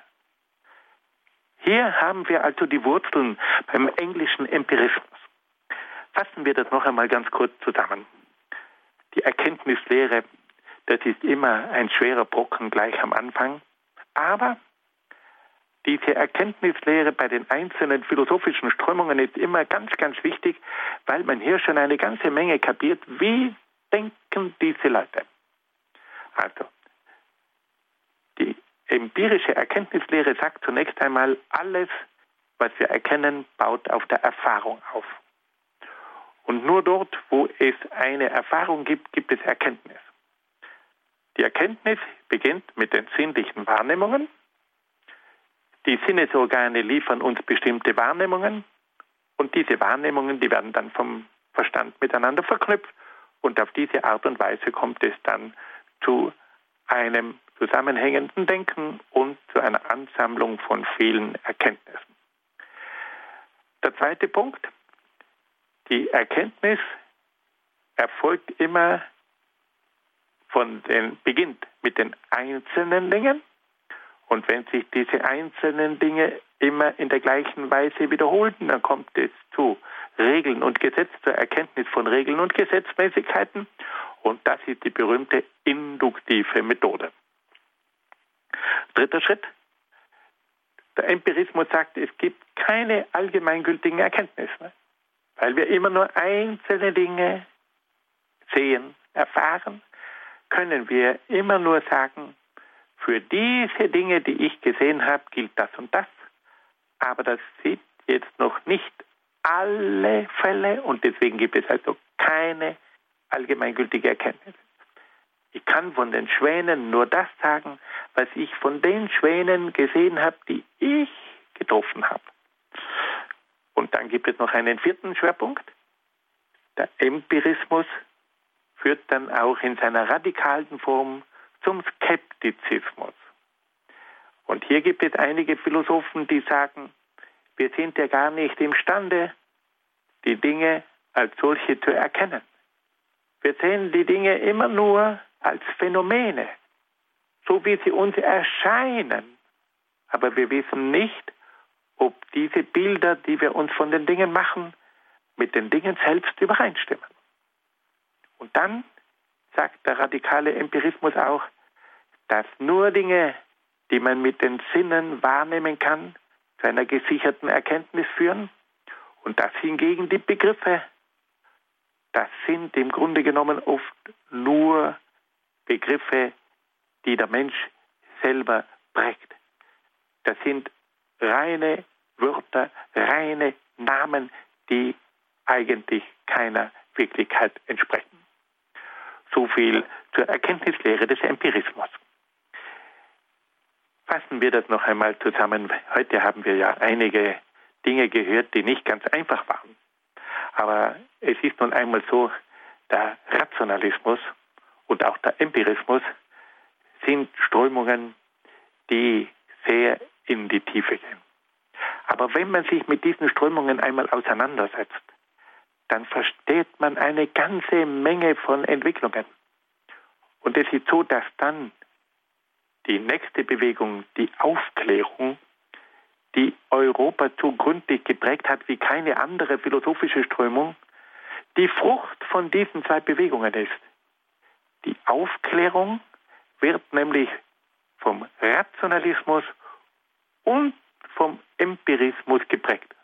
Hier haben wir also die Wurzeln beim englischen Empirismus. Fassen wir das noch einmal ganz kurz zusammen. Die Erkenntnislehre, das ist immer ein schwerer Brocken gleich am Anfang, aber diese Erkenntnislehre bei den einzelnen philosophischen Strömungen ist immer ganz, ganz wichtig, weil man hier schon eine ganze Menge kapiert, wie denken diese Leute. Also, die empirische Erkenntnislehre sagt zunächst einmal, alles, was wir erkennen, baut auf der Erfahrung auf. Und nur dort, wo es eine Erfahrung gibt, gibt es Erkenntnis. Die Erkenntnis beginnt mit den sinnlichen Wahrnehmungen. Die Sinnesorgane liefern uns bestimmte Wahrnehmungen und diese Wahrnehmungen, die werden dann vom Verstand miteinander verknüpft und auf diese Art und Weise kommt es dann zu einem zusammenhängenden Denken und zu einer Ansammlung von vielen Erkenntnissen. Der zweite Punkt, die Erkenntnis erfolgt immer von den, beginnt mit den einzelnen Dingen und wenn sich diese einzelnen Dinge immer in der gleichen Weise wiederholen, dann kommt es zu Regeln und Gesetz, zur Erkenntnis von Regeln und Gesetzmäßigkeiten und das ist die berühmte induktive Methode. Dritter Schritt. Der Empirismus sagt, es gibt keine allgemeingültigen Erkenntnisse, weil wir immer nur einzelne Dinge sehen, erfahren, können wir immer nur sagen, für diese Dinge, die ich gesehen habe, gilt das und das, aber das sind jetzt noch nicht alle Fälle und deswegen gibt es also keine allgemeingültige Erkenntnis. Ich kann von den Schwänen nur das sagen, was ich von den Schwänen gesehen habe, die ich getroffen habe. Und dann gibt es noch einen vierten Schwerpunkt. Der Empirismus führt dann auch in seiner radikalen Form zum Skeptizismus. Und hier gibt es einige Philosophen, die sagen, wir sind ja gar nicht imstande, die Dinge als solche zu erkennen. Wir sehen die Dinge immer nur als Phänomene, so wie sie uns erscheinen. aber wir wissen nicht, ob diese Bilder, die wir uns von den Dingen machen, mit den Dingen selbst übereinstimmen. Und dann sagt der radikale Empirismus auch, dass nur Dinge, die man mit den Sinnen wahrnehmen kann, zu einer gesicherten Erkenntnis führen und dass hingegen die Begriffe, das sind im Grunde genommen oft nur Begriffe, die der Mensch selber prägt. Das sind reine Wörter, reine Namen, die eigentlich keiner Wirklichkeit entsprechen. So viel zur Erkenntnislehre des Empirismus. Fassen wir das noch einmal zusammen. Heute haben wir ja einige Dinge gehört, die nicht ganz einfach waren. Aber es ist nun einmal so, der Rationalismus und auch der Empirismus sind Strömungen, die sehr in die Tiefe gehen. Aber wenn man sich mit diesen Strömungen einmal auseinandersetzt, dann versteht man eine ganze Menge von Entwicklungen. Und es ist so, dass dann die nächste Bewegung, die Aufklärung, die Europa gründlich geprägt hat wie keine andere philosophische Strömung, die Frucht von diesen zwei Bewegungen ist. Die Aufklärung wird nämlich vom Rationalismus und vom Empirismus geprägt.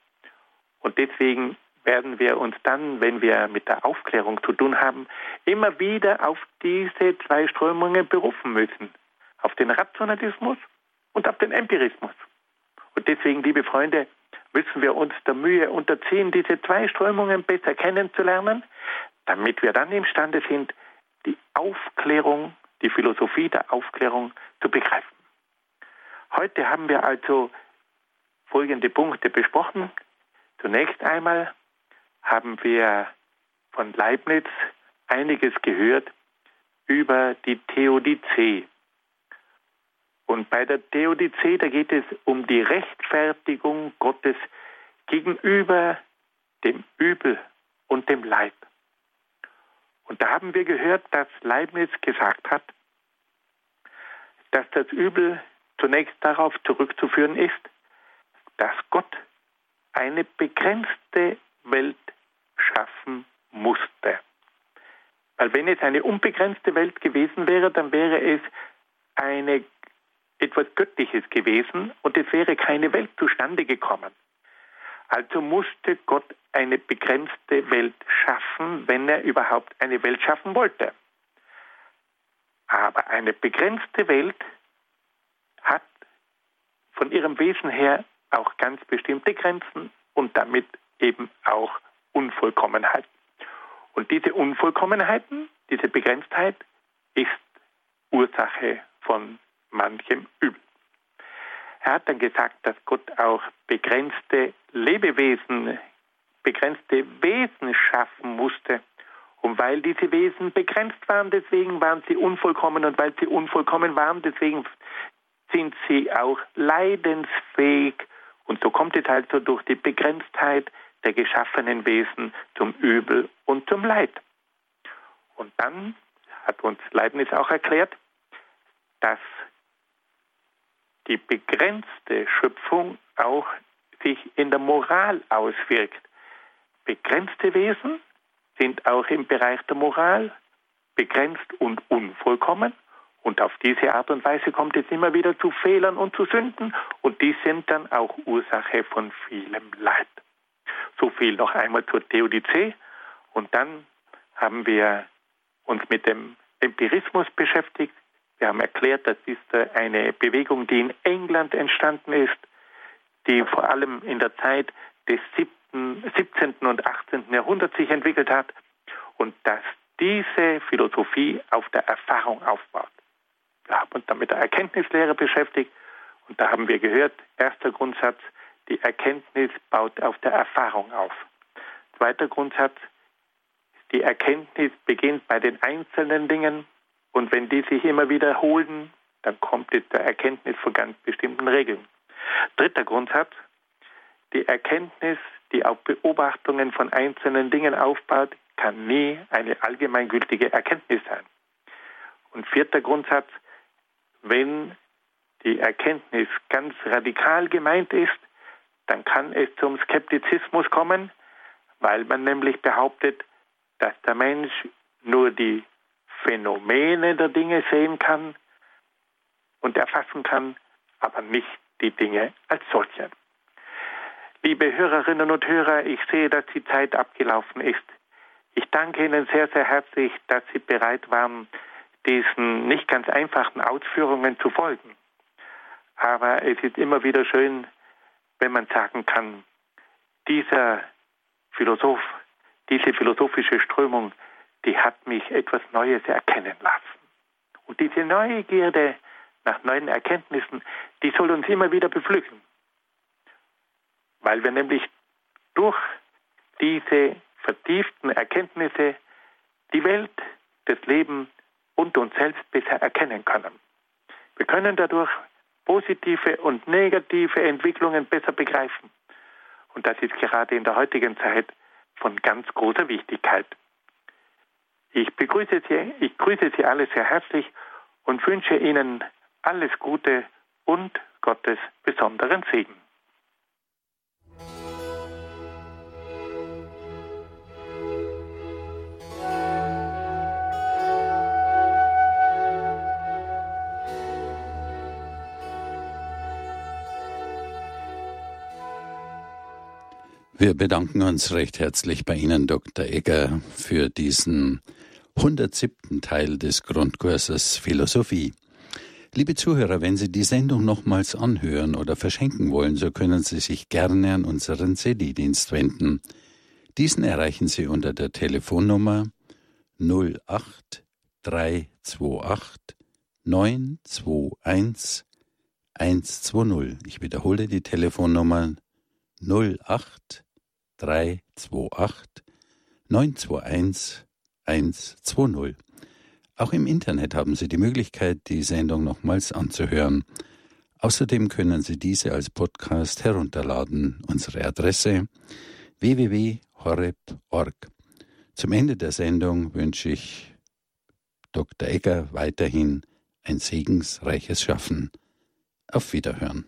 Und deswegen werden wir uns dann, wenn wir mit der Aufklärung zu tun haben, immer wieder auf diese zwei Strömungen berufen müssen. Auf den Rationalismus und auf den Empirismus. Und deswegen, liebe Freunde, müssen wir uns der Mühe unterziehen, diese zwei Strömungen besser kennenzulernen, damit wir dann imstande sind, die Aufklärung, die Philosophie der Aufklärung zu begreifen. Heute haben wir also folgende Punkte besprochen. Zunächst einmal haben wir von Leibniz einiges gehört über die Theodizee. Und bei der Theodizee, da geht es um die Rechtfertigung Gottes gegenüber dem Übel und dem Leid. Und da haben wir gehört, dass Leibniz gesagt hat, dass das Übel zunächst darauf zurückzuführen ist, dass Gott eine begrenzte Welt schaffen musste. Weil wenn es eine unbegrenzte Welt gewesen wäre, dann wäre es eine, etwas Göttliches gewesen und es wäre keine Welt zustande gekommen. Also musste Gott eine begrenzte Welt schaffen, wenn er überhaupt eine Welt schaffen wollte. Aber eine begrenzte Welt hat von ihrem Wesen her auch ganz bestimmte Grenzen und damit eben auch Unvollkommenheiten. Und diese Unvollkommenheiten, diese Begrenztheit ist Ursache von manchem Übel. Er hat dann gesagt, dass Gott auch begrenzte Lebewesen, begrenzte Wesen schaffen musste. Und weil diese Wesen begrenzt waren, deswegen waren sie unvollkommen. Und weil sie unvollkommen waren, deswegen sind sie auch leidensfähig. Und so kommt es also durch die Begrenztheit der geschaffenen Wesen zum Übel und zum Leid. Und dann hat uns Leibniz auch erklärt, dass die begrenzte Schöpfung auch sich in der Moral auswirkt. Begrenzte Wesen sind auch im Bereich der Moral begrenzt und unvollkommen. Und auf diese Art und Weise kommt es immer wieder zu Fehlern und zu Sünden. Und die sind dann auch Ursache von vielem Leid. So viel noch einmal zur Theodizee. Und dann haben wir uns mit dem Empirismus beschäftigt. Wir haben erklärt, das ist eine Bewegung, die in England entstanden ist, die vor allem in der Zeit des 17. und 18. Jahrhunderts sich entwickelt hat und dass diese Philosophie auf der Erfahrung aufbaut. Wir haben uns dann mit der Erkenntnislehre beschäftigt und da haben wir gehört, erster Grundsatz, die Erkenntnis baut auf der Erfahrung auf. Zweiter Grundsatz, die Erkenntnis beginnt bei den einzelnen Dingen und wenn die sich immer wiederholen, dann kommt es zur Erkenntnis von ganz bestimmten Regeln. Dritter Grundsatz, die Erkenntnis, die auf Beobachtungen von einzelnen Dingen aufbaut, kann nie eine allgemeingültige Erkenntnis sein. Und vierter Grundsatz, wenn die Erkenntnis ganz radikal gemeint ist, dann kann es zum Skeptizismus kommen, weil man nämlich behauptet, dass der Mensch nur die Phänomene der Dinge sehen kann und erfassen kann, aber nicht die Dinge als solche. Liebe Hörerinnen und Hörer, ich sehe, dass die Zeit abgelaufen ist. Ich danke Ihnen sehr, sehr herzlich, dass Sie bereit waren, diesen nicht ganz einfachen Ausführungen zu folgen. Aber es ist immer wieder schön, wenn man sagen kann, dieser Philosoph, diese philosophische Strömung, die hat mich etwas Neues erkennen lassen. Und diese Neugierde nach neuen Erkenntnissen, die soll uns immer wieder beflügeln. Weil wir nämlich durch diese vertieften Erkenntnisse die Welt, das Leben und uns selbst besser erkennen können. Wir können dadurch positive und negative Entwicklungen besser begreifen. Und das ist gerade in der heutigen Zeit von ganz großer Wichtigkeit. Ich begrüße Sie, ich grüße Sie alle sehr herzlich und wünsche Ihnen alles Gute und Gottes besonderen Segen. Wir bedanken uns recht herzlich bei Ihnen, Dr. Egger, für diesen 107. Teil des Grundkurses Philosophie. Liebe Zuhörer, wenn Sie die Sendung nochmals anhören oder verschenken wollen, so können Sie sich gerne an unseren CD-Dienst wenden. Diesen erreichen Sie unter der Telefonnummer 08328 921 120. Ich wiederhole die Telefonnummer 08 328 921 120. Auch im Internet haben Sie die Möglichkeit, die Sendung nochmals anzuhören. Außerdem können Sie diese als Podcast herunterladen. Unsere Adresse www.horeb.org. Zum Ende der Sendung wünsche ich Dr. Egger weiterhin ein segensreiches Schaffen. Auf Wiederhören.